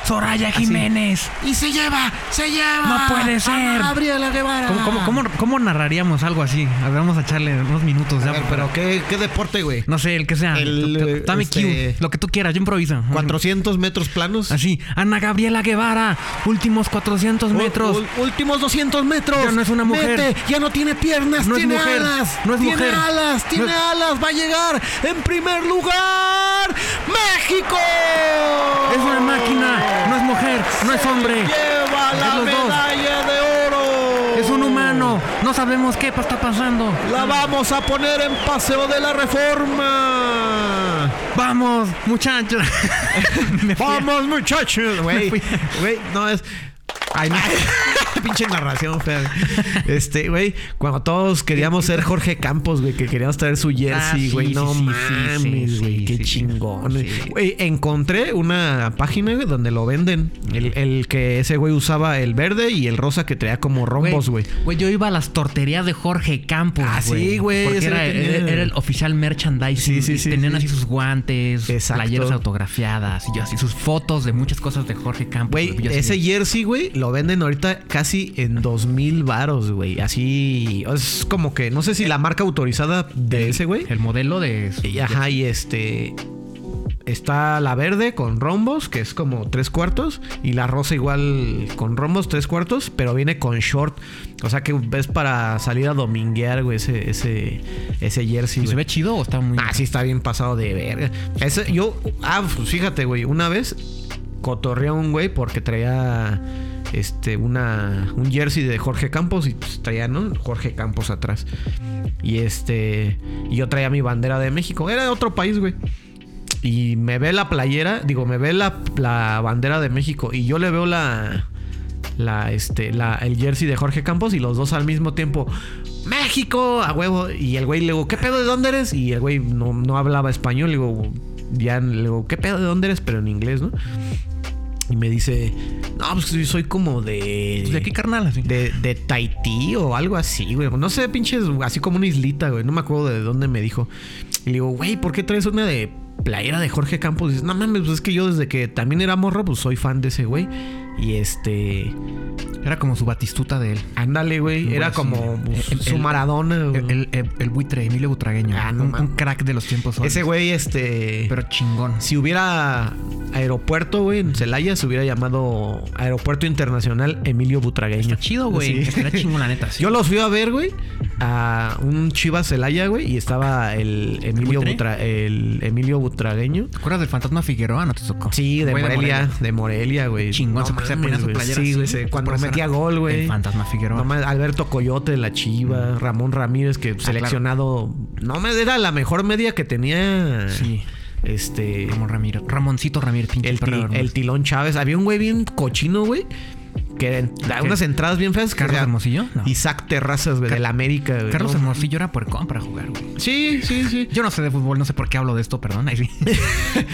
Soraya Jiménez. y se lleva, se lleva. No puede a ser. Gabriela Guevara. ¿Cómo, cómo, cómo, cómo narraríamos algo así? A ver, vamos a echarle unos minutos A ya. ver, pero qué, qué deporte, güey. No sé, el que sea. El, Dame este- cue. Lo que tú quieras, yo improviso. 400 metros planos. Así. Ana Gabriela Guevara. Últimos 400 metros. U- u- últimos 200 metros. Ya no es una mujer. Vete, ya no tiene piernas, No es tiene mujer. alas. No es tiene mujer. alas, tiene No es- alas. Va a llegar en primer lugar. ¡México! Es una máquina. No es hombre. Lleva Es la los dos. medalla de oro. Es un humano. No sabemos qué está pasando. La vamos a poner en paseo de la reforma. Vamos, muchachos. Vamos, muchachos. Güey, no es. Ay, no. Pinche narración fea. güey. Este, güey, cuando todos queríamos ser Jorge Campos, güey, que queríamos traer su Ah, jersey, sí, güey. sí, no sí, mames, güey. sí, qué chingón. Güey, encontré una página, güey, donde lo venden. El, el que ese güey usaba el verde y el rosa que traía como rombos, güey. Güey, yo iba a las torterías de Jorge Campos. Ah, sí, güey, Porque ese era, era- era el oficial merchandising. Sí, sí, y sí, Tenían sí. así sus guantes, Exacto. playeras autografiadas y así sus fotos de muchas cosas de Jorge Campos. Güey, ese jersey, güey, lo venden ahorita casi en dos mil varos, güey. Así, es como que, no sé si la marca autorizada de ese, güey. El modelo de. Y, Ajá, y este. Está la verde con rombos, que es como tres cuartos. Y la rosa igual con rombos, tres cuartos. Pero viene con short. O sea que ves para salir a dominguear, güey, ese, ese, ese jersey. ¿Y ¿Se ve chido o está muy.? Ah, sí, está bien pasado de verga. Ese, yo, ah, pues fíjate, güey, una vez cotorreé a un güey porque traía este, una, un jersey de Jorge Campos y pues, traía, ¿no? Jorge Campos atrás. Y este, y yo traía mi bandera de México. Era de otro país, güey. Y me ve la playera, digo, me ve la, la bandera de México y yo le veo la, la, este, la, el jersey de Jorge Campos y los dos al mismo tiempo. México, a huevo. Y el güey le digo, ¿qué pedo de dónde eres? Y el güey no, no hablaba español. Le digo, ya le digo, ¿qué pedo de dónde eres? Pero en inglés, ¿no? Y me dice, no, pues soy como de. Pues, ¿De qué carnal? Así. De, de Tahití o algo así, güey. No sé, pinches, así como una islita, güey. No me acuerdo de dónde me dijo. Y le digo, güey, ¿por qué traes una de playera de Jorge Campos? Y dices, no mames, pues es que yo desde que también era morro, pues soy fan de ese güey. Y este. Era como su batistuta de él. Ándale, güey. Era como pues, El- su el- Maradona. güey. El, el- buitre, Emilio Butragueño. Ah, no un, crack de los tiempos. Ese güey, este. Pero chingón. Si hubiera aeropuerto, güey, en Celaya, se hubiera llamado Aeropuerto Internacional Emilio Butragueño. Está chido, güey. Sí. Está chingón, la neta. sí. Yo los fui a ver, güey, a un Chivas Celaya, güey, y estaba el Emilio. Butra- el Emilio Butragueño. ¿Te acuerdas del fantasma Figueroa? No te tocó. Sí, de Morelia, de Morelia, güey. Chingón, se- se ponía su playera Sí, así, güey, se- cuando metía gol, güey. El fantasma Figueroa. No Alberto Coyote de la Chiva, Ramón Ramírez, que seleccionado. No me era la mejor media que tenía. Sí. Este. Ramón Ramírez. Ramoncito Ramírez, pinche El, ti- el Tilón Chávez. Había un güey bien cochino, güey. Que da unas entradas bien feas. ¿Carlos Hermosillo? No. Isaac Terrazas, güey, de la América, güey. Carlos No, Hermosillo era puercón para jugar, güey. Sí, sí, sí. Yo no sé de fútbol, no sé por qué hablo de esto, perdón. Ahí sí.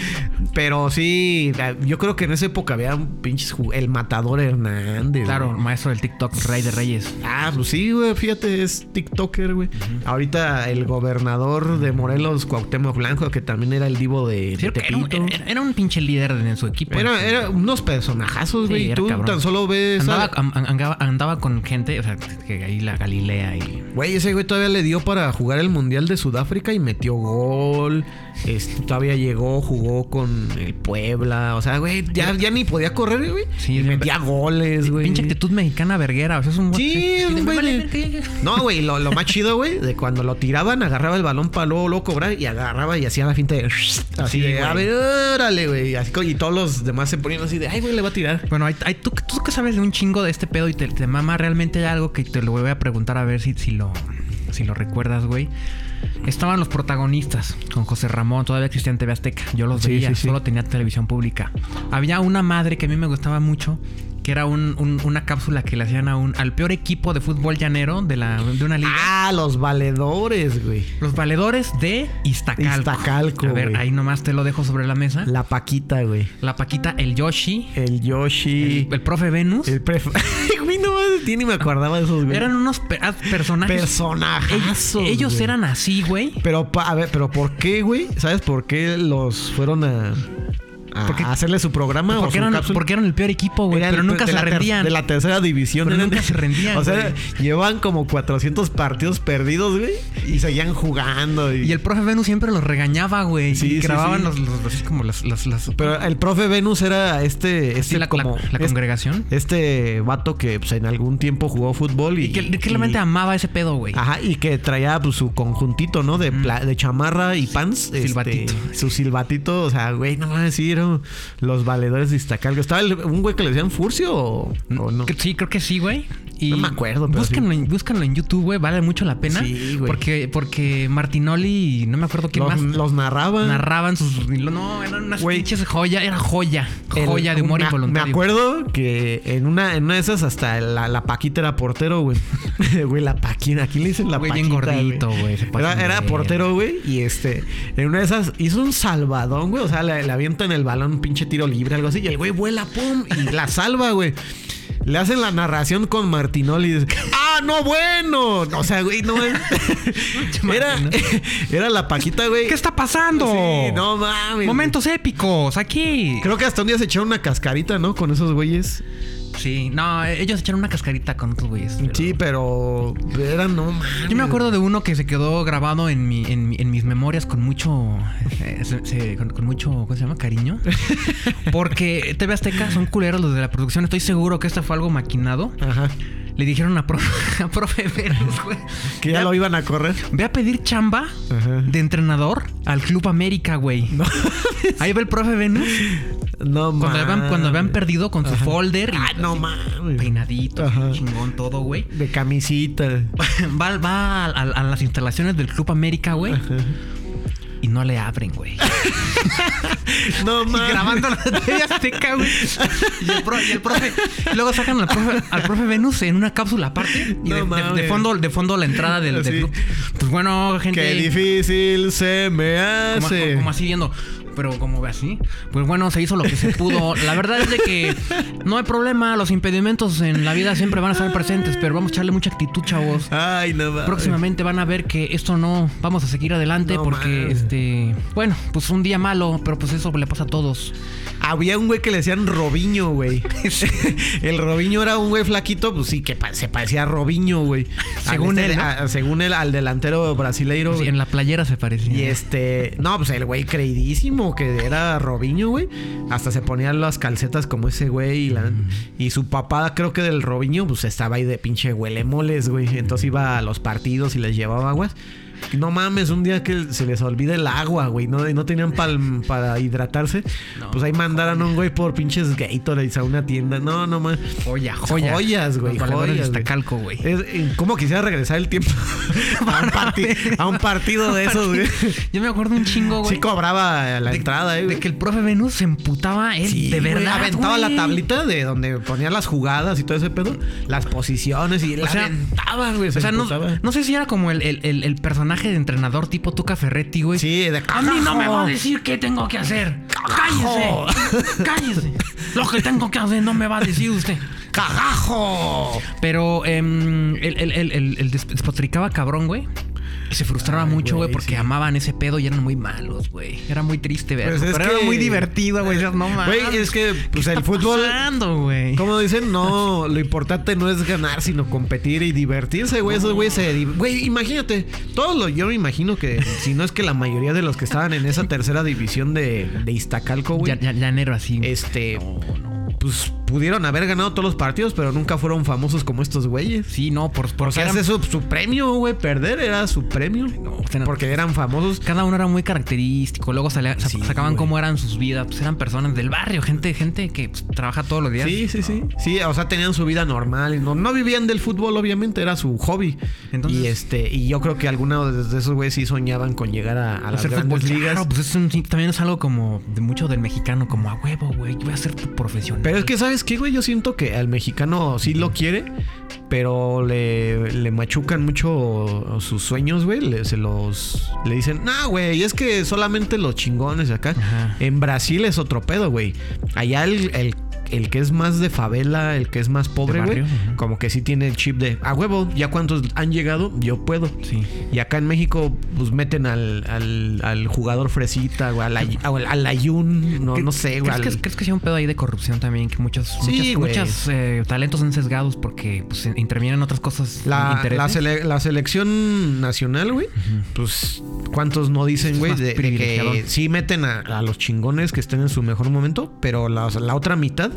Pero sí, yo creo que en esa época había un pinches ju- el matador Hernández. claro, güey. maestro del TikTok, rey de reyes. Ah, pues sí, güey, fíjate, es TikToker, güey. Ahorita el gobernador de Morelos, Cuauhtémoc Blanco, que también era el divo de, Sí, de era, un, Tepito. era- era un pinche líder en su equipo. Era, era unos personajazos, Sí, güey. era Tú cabrón. tan solo ves. Andaba, con gente, o sea, que ahí la Galilea y. Güey, ese güey todavía le dio para jugar el Mundial de Sudáfrica y metió gol. Este, todavía llegó, jugó con el Puebla. O sea, güey, ya, ya ni podía correr, güey. Sí, y metía goles, güey. Pinche actitud mexicana verguera. O sea, es un Sí, me güey vale. No, güey, lo, lo más chido, güey, de cuando lo tiraban, agarraba el balón para luego, luego cobrar y agarraba y hacía la finta de. Así Sí, de, güey. a ver, órale, güey. Así, y todos los demás se ponían así de, ay, güey, le va a tirar. Bueno, hay, hay- tú, tú que sabes de un chingo de este pedo y te, te mama realmente hay algo que te lo voy a preguntar a ver si, si lo si lo recuerdas, güey. Estaban los protagonistas con José Ramón, todavía existía en TV Azteca. Yo los Sí, veía, sí, sí. solo tenía televisión pública. Había una madre que a mí me gustaba mucho, que era un- un- una cápsula que le hacían a un, al peor equipo de fútbol llanero de, la, de una liga. Ah, los valedores, güey. Los valedores de Iztacalco. Iztacalco, A ver, güey. ahí nomás te lo dejo sobre la mesa. La, La Paquita, güey. Paquita, el Yoshi, El Yoshi. el, el profe Venus. El pref... Ay, güey, no ni me acordaba de esos, güey. Eran unos pe- ah, personajes. personajazos. Ellos, ellos eran así, güey. Pero, a ver, pero ¿por qué, güey? ¿Sabes por qué los fueron a, a Porque- hacerle su programa o Porque su eran, porque eran el peor equipo, güey. Pero nunca se rendían. De la tercera división. Pero nunca se rendían, O sea, güey. llevaban como 400 partidos perdidos, güey. Y seguían jugando. Y... Y el profe Venus siempre los regañaba, güey. Sí, y sí, grababan sí. Los, los- así como las... Pero el profe Venus era este... sí, este la, como... la- la este- congregación. Este vato que pues, en algún tiempo jugó fútbol y... Y que, y- amaba ese pedo, güey. Ajá, y que traía pues, su conjuntito, ¿no? De, pla- de chamarra y pants. este, Silbatito. su silbatito, o sea, güey, no mames, sí, los valedores de Iztacalco. ¿Estaba un güey que le decían Furcio o, no? Sí, creo que sí, güey. Y No me acuerdo, pero búsquenlo, en, búsquenlo en YouTube, güey. Vale mucho la pena. Sí, güey. Porque, porque Martinoli, no me acuerdo quién Los, más, los narraban. narraban sus... No, eran unas pinches joya. Era joya. El- Joya de humor me- involuntario. Me acuerdo que en una, en una de esas hasta la, la Paquita era portero, güey. güey, la Paquita. ¿A quién le dicen la Güey, Paquita? bien gordito, güey, Era, portero, güey. Y este, en una de esas hizo un salvadón, güey. O sea, le, le avientan el balón, un pinche tiro libre, algo así. Y el güey vuela, pum, y la salva, güey. Le hacen la narración con Martinoli y dice, ¡Ah, no, bueno! O sea, güey, no es. era, era la Paquita, güey. ¿Qué está pasando? Sí, no mames. Momentos épicos, aquí. Creo que hasta un día se echaron una cascarita, ¿no? Con esos güeyes. Sí, no, ellos echaron una cascarita con otros güeyes. pero- Sí, pero eran no. Yo me acuerdo de uno que se quedó grabado en, mi, en, en mis memorias con mucho. eh, se- se- con, con mucho. ¿Cómo se llama? Cariño. Porque TV Azteca son culeros los de la producción. Estoy seguro que esto fue algo maquinado. Ajá. Le dijeron a, profe, a profe Venus, güey. Que ya lo iban a correr. Ve a pedir chamba Ajá. de entrenador al Club América, güey. Ahí va el profe Venus. No Cuando habían, cuando habían perdido con su Ajá. folder y Ah, no mames. peinadito, Ajá. chingón todo, güey. De camisita. Va, va a, a- a las instalaciones del Club América, güey. Y no le abren, güey. No Y mames. grabando la TV Azteca, güey. Y el, pro- y el profe. y luego sacan al profe, al profe Venus en una cápsula aparte. Y No de, de- de mames. fondo, de fondo la entrada del. Pues bueno, gente. Qué difícil se me como, hace. como así viendo. Pero como ve así. Pues bueno, se hizo lo que se pudo. La verdad es de que no hay problema. Los impedimentos en la vida siempre van a estar presentes. Pero vamos a echarle mucha actitud, chavos. Ay, no. Próximamente van a ver que esto no vamos a seguir adelante No porque este, bueno, pues un día malo, pero pues eso le pasa a todos. Había un güey que le decían Robiño, güey. el Robiño era un güey flaquito, pues sí, que pa- se parecía a Robiño, güey. Según este- él, según él, al delantero brasileiro. Güey. en la playera se parecía. Y este, no, pues el güey creidísimo que era Robiño, güey. Hasta se ponía las calcetas como ese güey. Y, la- y su papá, creo que del Robiño, pues estaba ahí de pinche huelemoles, güey. Entonces iba a los partidos y les llevaba aguas. No mames, un día que se les olvida el agua, güey. No, no tenían pal- para hidratarse. No, pues ahí mandaron a un güey por pinches Gatorades a una tienda. No, no mames. Joya, joya. Joyas, güey. De Joyas, güey. Iztacalco, güey. Eh, ¿Cómo quisiera regresar el tiempo a, un parti- a un partido de esos, güey? Yo me acuerdo un chingo, güey. Sí cobraba la de, entrada, eh, de que el profe Venus se emputaba él Sí, de güey, verdad. aventaba la tablita de donde ponía las jugadas y todo ese pedo, las posiciones y la sea, aventaba, güey. se O sea, no, no sé si era como el, el- el- el personaje de entrenador tipo Tuca Ferretti, güey. Sí, de A mí no me va a carajo. decir qué tengo que hacer. Carajo. Cállese. Cállese. Lo que tengo que hacer no me va a decir usted. ¡Cagajo! Pero él- él- él- él des- despotricaba cabrón, güey. Se frustraba Ay, mucho, güey, güey, porque sí. amaban ese pedo y eran muy malos, güey. Era muy triste ver. Pues es pero era muy divertido, güey. No mames. Güey, es que pues, ¿qué el está fútbol, pasando, güey? como dicen, no, lo importante no es ganar, sino competir y divertirse, güey. Esos güeyes se... Güey, imagínate, todos los... Yo me imagino que, si no es que la mayoría de los que estaban en esa tercera división de, de Iztacalco, güey, Ya, ya- llanero así. este... Pues pudieron haber ganado todos los partidos, pero nunca fueron famosos como estos güeyes. Sí, no, por, porque O sea, eran- su, su premio, güey. Perder era su premio. no- porque eran famosos. cada uno era muy característico. Luego salía- Sí, sacaban güey. cómo eran sus vidas. Pues eran personas del barrio, gente, gente que pues, trabaja todos los días. Sí, sí, sí. Sí, o sea, tenían su vida normal. No, no vivían del fútbol, obviamente, era su hobby. Entonces- y este, y yo creo que algunos de esos güeyes sí soñaban con llegar a, a las grandes fútbol, ligas. claro, pues es un- también es algo como de mucho del mexicano, como a huevo, güey. Voy a ser profesional. Pero es que, ¿sabes qué, güey? Yo siento que al mexicano sí lo quiere, pero le, le machucan mucho sus sueños, güey. Le, se los... Le dicen, no, güey, es que solamente los chingones acá. Ajá. En Brasil es otro pedo, güey. Allá el, el, el que es más de favela, el que es más pobre, güey, como que sí tiene el chip de, a huevo, ya cuántos han llegado, yo puedo. Sí. Y acá en México, pues meten al, al, al jugador fresita, güey, al, ay- al, al ayun, no, no sé, güey. ¿Crees, que, ¿Crees que sea un pedo ahí de corrupción también? Que muchos, Sí, muchas, eh, talentos son sesgados porque pues, intervienen en otras cosas. La, la, sele- la selección nacional, güey, pues cuántos no dicen, güey, de, que sí meten a, a los chingones que estén en su mejor momento, pero la, la otra mitad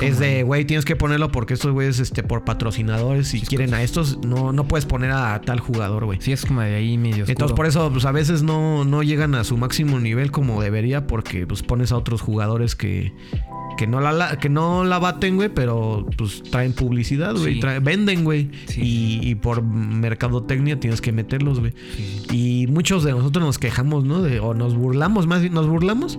es de, güey, tienes que ponerlo porque estos güeyes, este, por patrocinadores, si es quieren como- a estos, no, no puedes poner a tal jugador, güey. Sí, es como de ahí medio. Entonces, por eso, pues a veces no, no llegan a su máximo nivel como debería, porque pues pones a otros jugadores que, que no la, la- que no la baten, güey, pero pues traen publicidad, güey. Sí. traen- venden, güey. Sí. Y, y por mercadotecnia tienes que meterlos, güey. Sí. Y muchos de nosotros nos quejamos, ¿no? De, o nos burlamos, más bien nos burlamos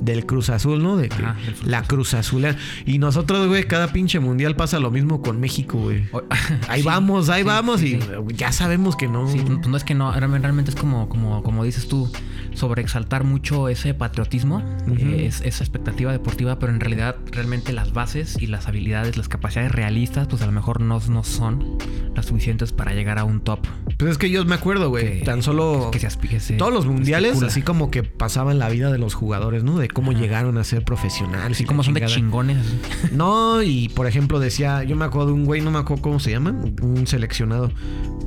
del Cruz Azul, ¿no? De Ajá, la Cruz Azul. Y nosotros, güey, cada pinche mundial pasa lo mismo con México, güey. Ahí vamos, ahí vamos y ya sabemos que no. Sí, pues no es que no, realmente es como, como, como dices tú, sobreexaltar mucho ese patriotismo, eh, es- esa expectativa deportiva, pero en realidad realmente las bases y las habilidades, las capacidades realistas, pues a lo mejor no, no son las suficientes para llegar a un top. Pues es que yo me acuerdo, güey. Tan solo. que se aspi- que se todos los mundiales, especula. así como que pasaban la vida de los jugadores, ¿no? De cómo Ajá. llegaron a ser profesionales. Así y como son de chingones. No, y por ejemplo decía, yo me acuerdo de un güey, no me acuerdo cómo se llama, un seleccionado,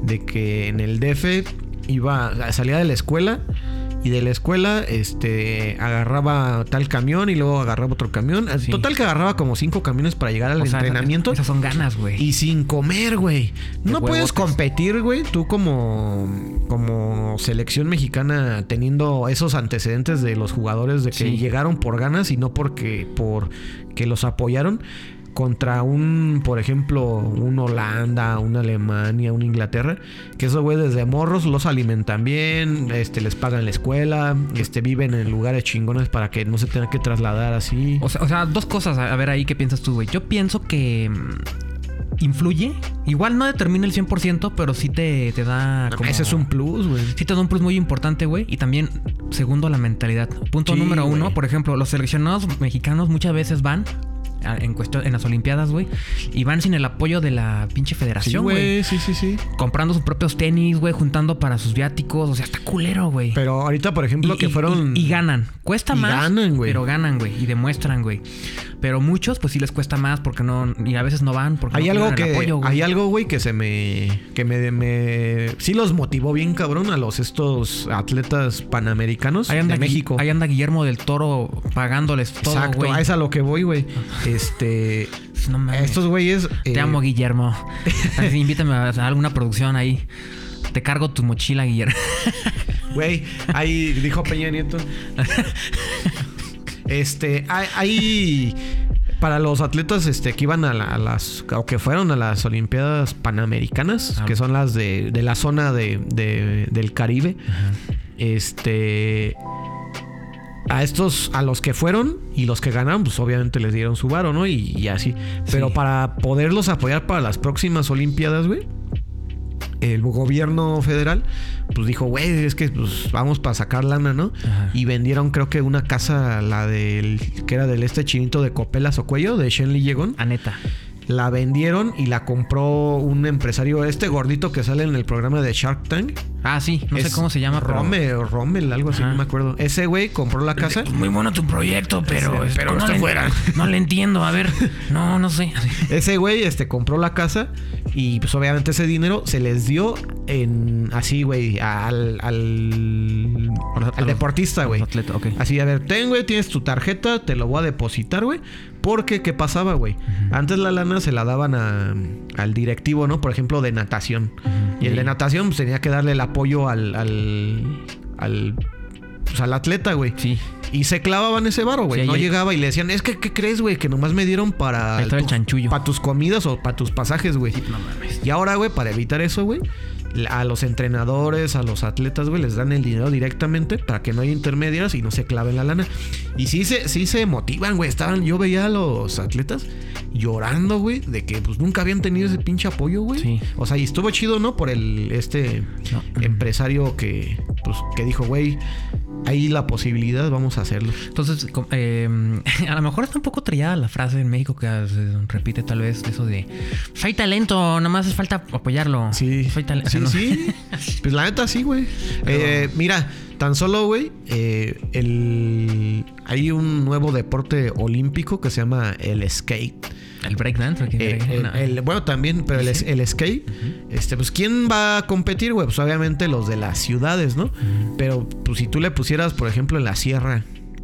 de que en el DF iba, salía de la escuela y de la escuela este agarraba tal camión y luego agarraba otro camión. Sí. Total que agarraba como cinco camiones para llegar al O sea, entrenamiento. Esas son ganas, güey. Y sin comer, güey. No puedes huevotes. competir, güey, tú como, como selección mexicana teniendo esos antecedentes de los jugadores de que Sí. llegaron por ganas y no porque por que los apoyaron contra un, por ejemplo, un Holanda, una Alemania, una Inglaterra, que esos güey desde morros los alimentan bien, este les pagan la escuela, este viven en lugares chingones para que no se tengan que trasladar así. O sea, o sea, dos cosas. A ver ahí, ¿qué piensas tú, güey? Yo pienso que mm, influye. Igual no determina el 100%, pero sí te, te da como... Ese es un plus, güey. Sí te da un plus muy importante, güey. Y también, segundo, la mentalidad. Punto Sí, número uno, por ejemplo, los seleccionados mexicanos muchas veces van en cuestión en las Olimpiadas, güey, y van sin el apoyo de la pinche Sí, federación, güey. güey, sí, sí, sí. comprando sus propios tenis, güey, juntando para sus viáticos, o sea, está culero, güey. Pero ahorita, por ejemplo, Y- que y- fueron. y, y ganan. Cuesta y más. ganan, güey. Pero ganan, güey. Y demuestran, güey. Pero muchos, pues sí les cuesta más porque no. Y a veces no van porque Hay no algo tienen el que. apoyo, güey. hay algo, güey, que se me. Que me, me. Sí los motivó bien, cabrón, a los estos atletas panamericanos Ahí anda, de México. ahí anda Guillermo del Toro pagándoles todo, Exacto, a es a lo que voy, güey. Este. No mames. estos güeyes. Te eh, amo, Guillermo. Así, invítame a alguna producción ahí. Te cargo tu mochila, Guillermo. Güey, ahí dijo Peña Nieto. Este, hay, hay- para los atletas este, que iban a, la- a las, o que fueron a las Olimpiadas Panamericanas, Ah. que son las de, de la zona de, de- del Caribe, este, a estos, a los que fueron y los que ganaron, pues obviamente les dieron su varo, ¿no? Y, y así. Pero Sí. para poderlos apoyar para las próximas Olimpiadas, güey, el gobierno federal, pues dijo, güey, es que pues vamos para sacar lana, ¿no? Ajá. Y vendieron, creo que una casa, la del, que era del este chinito de Copelas o Cuello, de Shenley Yegon. A neta. La vendieron y la compró un empresario, este gordito que sale en el programa de Shark Tank. Ah, sí. No sé cómo se llama, pero... Rommel algo así, Ajá. no me acuerdo. Ese güey compró la casa. Muy bueno tu proyecto, pero... Sí, pero no está le- fuera. No le entiendo. A ver. No, no sé. Ese güey este, compró la casa y pues obviamente ese dinero se les dio en así, güey, al, al, deportista, güey. Atleta, ok. Así, a ver, ten, güey, tienes tu tarjeta, te lo voy a depositar, güey. Porque, ¿qué pasaba, güey? Antes la lana se la daban a- al directivo, ¿no? Por ejemplo, de natación. Y el de natación pues, tenía que darle el apoyo al... al, al pues, al atleta, güey. Sí. Y se clavaban ese varo, güey. Sí, no ahí- llegaba y le decían, es que, ¿qué crees, güey? Que nomás me dieron para... Chanchullo. Para tus comidas o para tus pasajes, güey. No mames. Y ahora, güey, para evitar eso, güey, a los entrenadores, a los atletas, güey, les dan el dinero directamente para que no haya intermediarios y no se claven la lana. Y sí se, sí se motivan, güey. Estaban, yo veía a los atletas llorando, güey, de que pues nunca habían tenido ese pinche apoyo, güey. Sí. O sea, y estuvo chido, ¿no? Por el este No. empresario que, pues, que dijo, güey, hay la posibilidad, vamos a hacerlo. Entonces, eh, a lo mejor está un poco trillada la frase en México que repite tal vez eso de "Pues hay talento, nomás es falta apoyarlo. Sí, Soy tal- sí, o sea, no- sí. Pues la neta sí, güey. Eh, mira, tan solo, güey, eh, el... hay un nuevo deporte olímpico que se llama el skate. El breakdance. Eh, No. el- bueno, también, pero el, el skate, este, pues, ¿quién va a competir, güey? Pues obviamente los de las ciudades, ¿no? Pero, pues, si tú le pusieras, por ejemplo, en la sierra,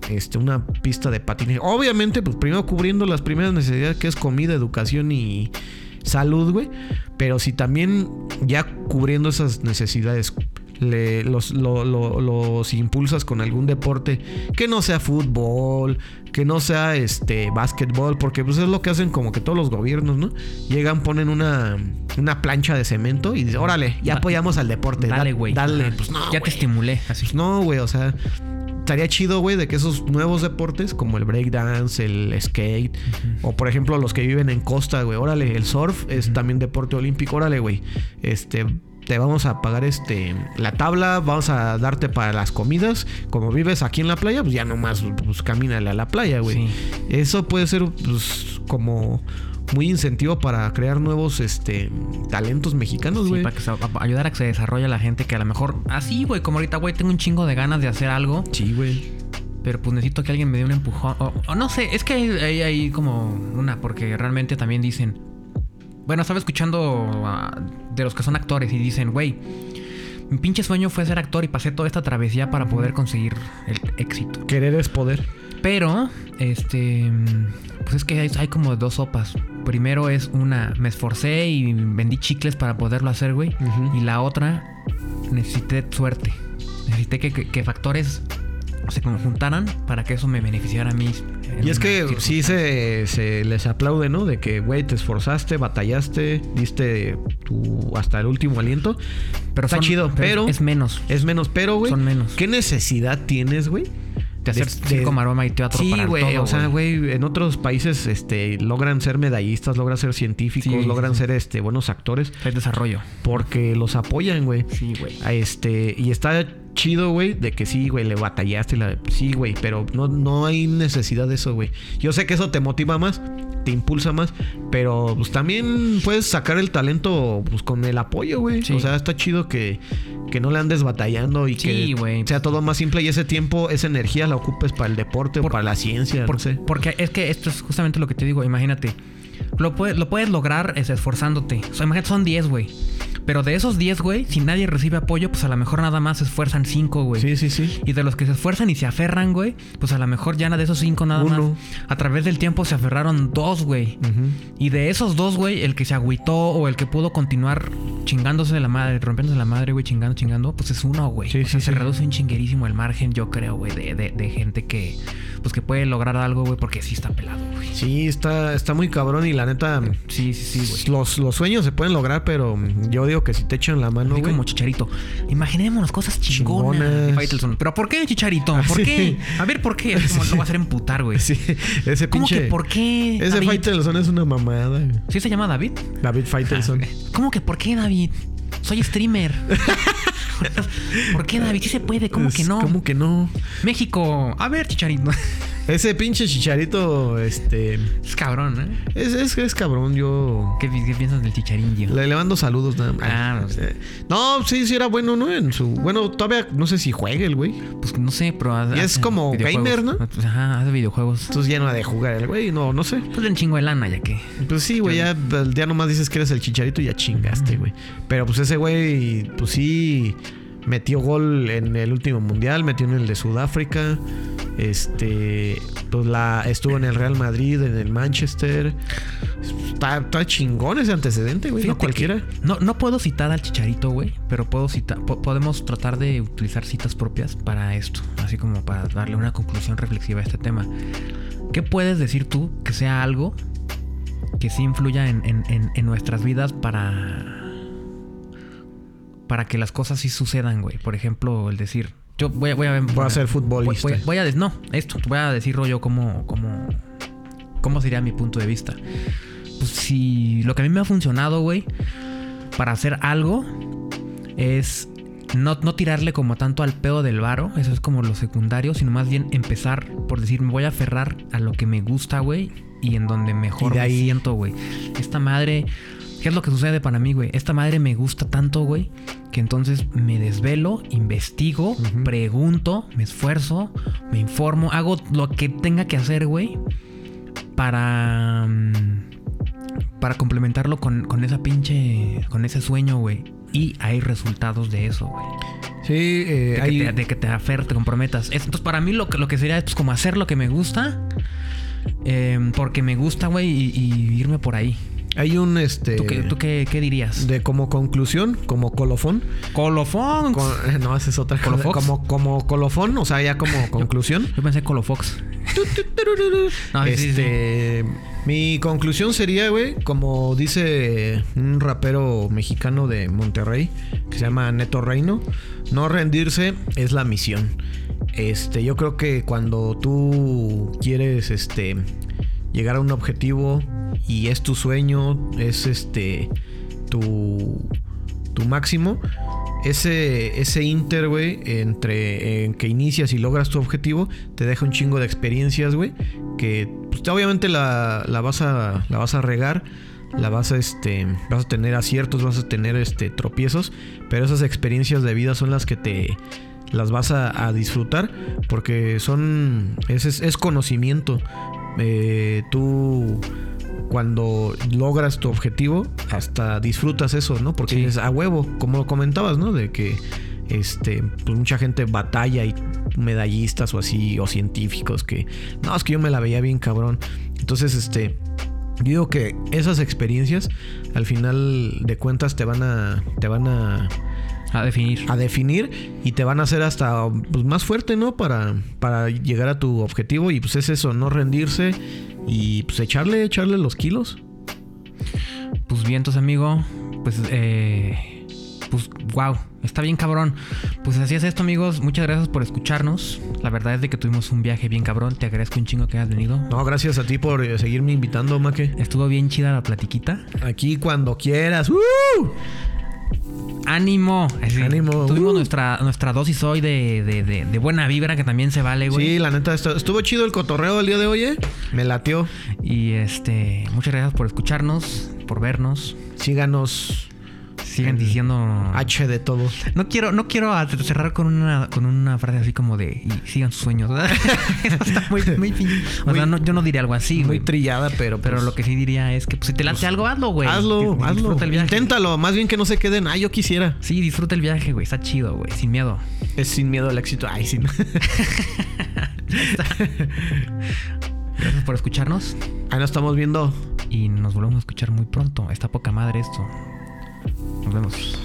este, una pista de patinaje, obviamente, pues, primero cubriendo las primeras necesidades, que es comida, educación y salud, güey. Pero si también ya cubriendo esas necesidades, le- los, lo- lo- los impulsas con algún deporte que no sea fútbol, que no sea este básquetbol, porque pues es lo que hacen como que todos los gobiernos, ¿no? Llegan, ponen una, una plancha de cemento y dicen, órale, ya Da- apoyamos al deporte. da- Dale, güey. Dale, pues no. Ya te estimulé, así. Pues no, güey, o sea, estaría chido, güey, de que esos nuevos deportes como el breakdance, el skate, o por ejemplo los que viven en costa, güey, órale, el surf es también deporte olímpico, órale, güey, este, te vamos a pagar este, la tabla, vamos a darte para las comidas, como vives aquí en la playa, pues ya nomás, pues camínale a la playa, güey. Sí. Eso puede ser, pues, como muy incentivo para crear nuevos, este, talentos mexicanos, Sí, güey. para que se, a- ayudar a que se desarrolle la gente que a lo mejor así, güey, como ahorita, güey, tengo un chingo de ganas de hacer algo, Sí, güey. pero pues necesito que alguien me dé un empujón. O, o no sé, es que hay, hay, hay como una, porque realmente también dicen, bueno, estaba escuchando de los que son actores y dicen, güey, Mi pinche sueño fue ser actor y pasé toda esta travesía para poder conseguir el éxito. Querer es poder. Pero, este. Pues es que hay, hay como dos sopas. Primero es una, me esforcé y vendí chicles para poderlo hacer, güey. Y la otra, necesité suerte. Necesité que, que- que factores se conjuntaran para que eso me beneficiara a mí. Y es que sí se, se les aplaude, ¿no? De que, güey, te esforzaste, batallaste, diste tu hasta el último aliento. Pero está son- chido, pero- Es menos. Es menos, pero, güey. Son menos. ¿Qué necesidad tienes, güey? De hacer de- circo, maroma y teatro Sí, para güey. todo, O sea, güey, en otros países este, logran ser medallistas, logran ser científicos, Sí, logran sí, ser este, buenos actores Hay desarrollo. porque los apoyan, güey. Sí, güey. Este, y está chido, güey, de que sí, güey, le batallaste. La... Sí, güey, pero no, no hay necesidad de eso, güey. Yo sé que eso te motiva más, te impulsa más, pero pues también puedes sacar el talento pues, con el apoyo, güey. Sí. O sea, está chido que, que no le andes batallando y Sí, que sea todo más simple y ese tiempo, esa energía la ocupes para el deporte o para la ciencia, Por- no sé. Porque es que esto es justamente lo que te digo. Imagínate. Lo, puedes lo puedes lograr es, esforzándote. O sea, imagínate, son 10, güey. Pero de esos 10, güey, si nadie recibe apoyo, pues a lo mejor nada más se esfuerzan 5, güey. Sí, sí, sí. Y de los que se esfuerzan y se aferran, güey, pues a lo mejor ya de esos 5 nada Uno. más. A través del tiempo se aferraron 2, güey. Y de esos dos, güey, el que se agüitó o el que pudo continuar chingándose de la madre, rompiéndose la madre, güey, chingando, chingando, pues es uno, güey. Sí, o sea, sí, se sí. reduce un chinguerísimo el margen, yo creo, güey, de, de, de gente que, pues que puede lograr algo, güey, porque sí está pelado, güey. Sí, está, está muy cabrón y la neta... Sí, sí, sí, güey. Los, los sueños se pueden lograr, pero yo digo que si te echan la mano, Así como Chicharito. Imaginémonos cosas chingonas. Chingonas. de Faitelson. Pero ¿por qué, Chicharito? ¿Por Sí. qué? A ver, ¿por qué? Es como Sí. lo va a hacer emputar, güey. Sí, ese ¿Cómo pinche. que por qué? Ese David? Faitelson es una mamada. güey. ¿Sí se llama David? David Faitelson. ¿Cómo que por qué, David? Soy streamer. ¿Por qué, David? Sí se puede. ¿Cómo Es- que no? ¿Cómo que no? México. A ver, Chicharito. Ese pinche chicharito, este. Es cabrón, ¿eh? Es, es, es cabrón. Yo. ¿Qué, pi- qué piensas del Chicharinho? Le, le mando saludos nada más. Ah, no sé. Eh, no, sí, sí era bueno, ¿no? En su. Bueno, todavía no sé si juegue el güey. Pues no sé, pero... hace- Y es como gamer, ¿no? Pues, Ajá, hace videojuegos. Entonces ya no ha de jugar el güey. No, no sé. Pues un chingo de lana, ya que... Pues sí, güey, ya, ya nomás dices que eres el chicharito y ya chingaste, güey. Pero pues ese güey, pues sí, metió gol en el último mundial, metió en el de Sudáfrica. Este, pues la estuvo en el Real Madrid, en el Manchester. Está, está chingón ese antecedente, güey, no Fíjate cualquiera. No, no puedo citar al Chicharito, güey, pero puedo citar, po- podemos tratar de utilizar citas propias para esto, así como para darle una conclusión reflexiva a este tema. ¿Qué puedes decir tú que sea algo que sí influya en, en- en- en nuestras vidas para para que las cosas sí sucedan, güey? Por ejemplo, el decir, yo voy a voy a, Voy a ser futbolista. Voy, voy- a no, esto, voy a decirlo yo como como cómo sería mi punto de vista. Pues si lo que a mí me ha funcionado, güey, para hacer algo es no, no tirarle como tanto al pedo del varo, eso es como lo secundario, sino más bien empezar por decir, me voy a aferrar a lo que me gusta, güey, y en donde mejor Y de ahí- me siento, güey. Esta madre, ¿qué es lo que sucede para mí, güey? Esta madre me gusta tanto, güey, que entonces me desvelo, investigo, pregunto, me esfuerzo, me informo, hago lo que tenga que hacer, güey, para... mm, para complementarlo con, con esa pinche. con ese sueño, güey. Y hay resultados de eso, güey. Sí, eh, De, hay, que te, de que te aferres, te comprometas. Es- Entonces, para mí lo que, lo que sería es pues, como hacer lo que me gusta. eh, porque me gusta, güey, y, y irme por ahí. Hay un este. ¿Tú, qué, tú qué, qué dirías? De como conclusión, como colofón. Colofón. Con- no, esa es otra. ¿Colofox? Como, como colofón, o sea, ya como conclusión. Yo pensé Colofox. No, sí, sí, este, mi conclusión sería, güey, como dice un rapero mexicano de Monterrey que se llama Neto Reino, no rendirse es la misión. Este, yo creo que cuando tú quieres este llegar a un objetivo y es tu sueño, es este tu tu máximo, ese, ese inter, güey, entre en que inicias y logras tu objetivo, te deja un chingo de experiencias, güey, que pues, obviamente la, la vas a la vas a regar, la vas a este vas a tener aciertos, vas a tener este tropiezos, pero esas experiencias de vida son las que te las vas a, disfrutar porque son es, es conocimiento. Eh, tú cuando logras tu objetivo, hasta disfrutas eso, ¿no? Porque Sí. dices, a huevo, como lo comentabas, ¿no? De que este, pues mucha gente batalla y medallistas o así, o científicos que, no, es que yo me la veía bien cabrón. Entonces, este, yo digo que esas experiencias, al final de cuentas, te van a, te van a, A definir. a definir y te van a hacer hasta pues, más fuerte, ¿no? Para, para llegar a tu objetivo y pues es eso, no rendirse y pues echarle, echarle los kilos. Pues vientos, amigo. Pues, eh, pues, wow, está bien cabrón. Pues así es esto, amigos. Muchas gracias por escucharnos. La verdad es de que tuvimos un viaje bien cabrón. Te agradezco un chingo que hayas venido. No, gracias a ti por eh, seguirme invitando, Maque. Estuvo bien chida la platiquita. Aquí cuando quieras. ¡Uh! ¡Ánimo! Tuvimos uh. nuestra, nuestra dosis hoy de, de- de- de buena vibra, que también se vale, güey. Sí, la neta, estu- estuvo chido el cotorreo el día de hoy, ¿eh? Me latió. Y este, muchas gracias por escucharnos, por vernos. Síganos Sigan En diciendo. H de todo. No quiero, no quiero cerrar con una, con una frase así como de y sigan sus sueños. Eso está muy, muy fin- O sea, no- yo no diría algo así, Muy güey. trillada, pero Pero pues, lo que sí diría es que pues, si te late algo, hazlo, güey. hazlo, Que- hazlo. El viaje. Inténtalo, más bien que no se queden. Ah, yo quisiera. Sí, disfruta el viaje, güey. Está chido, güey. Sin miedo. Es sin miedo al éxito. Ay, sin. Gracias por escucharnos. Ahí nos estamos viendo. Y nos volvemos a escuchar muy pronto. Está poca madre esto. Nos vemos.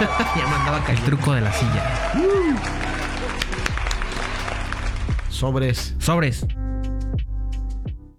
ya mandaba El truco de la silla. Sobres. Sobres.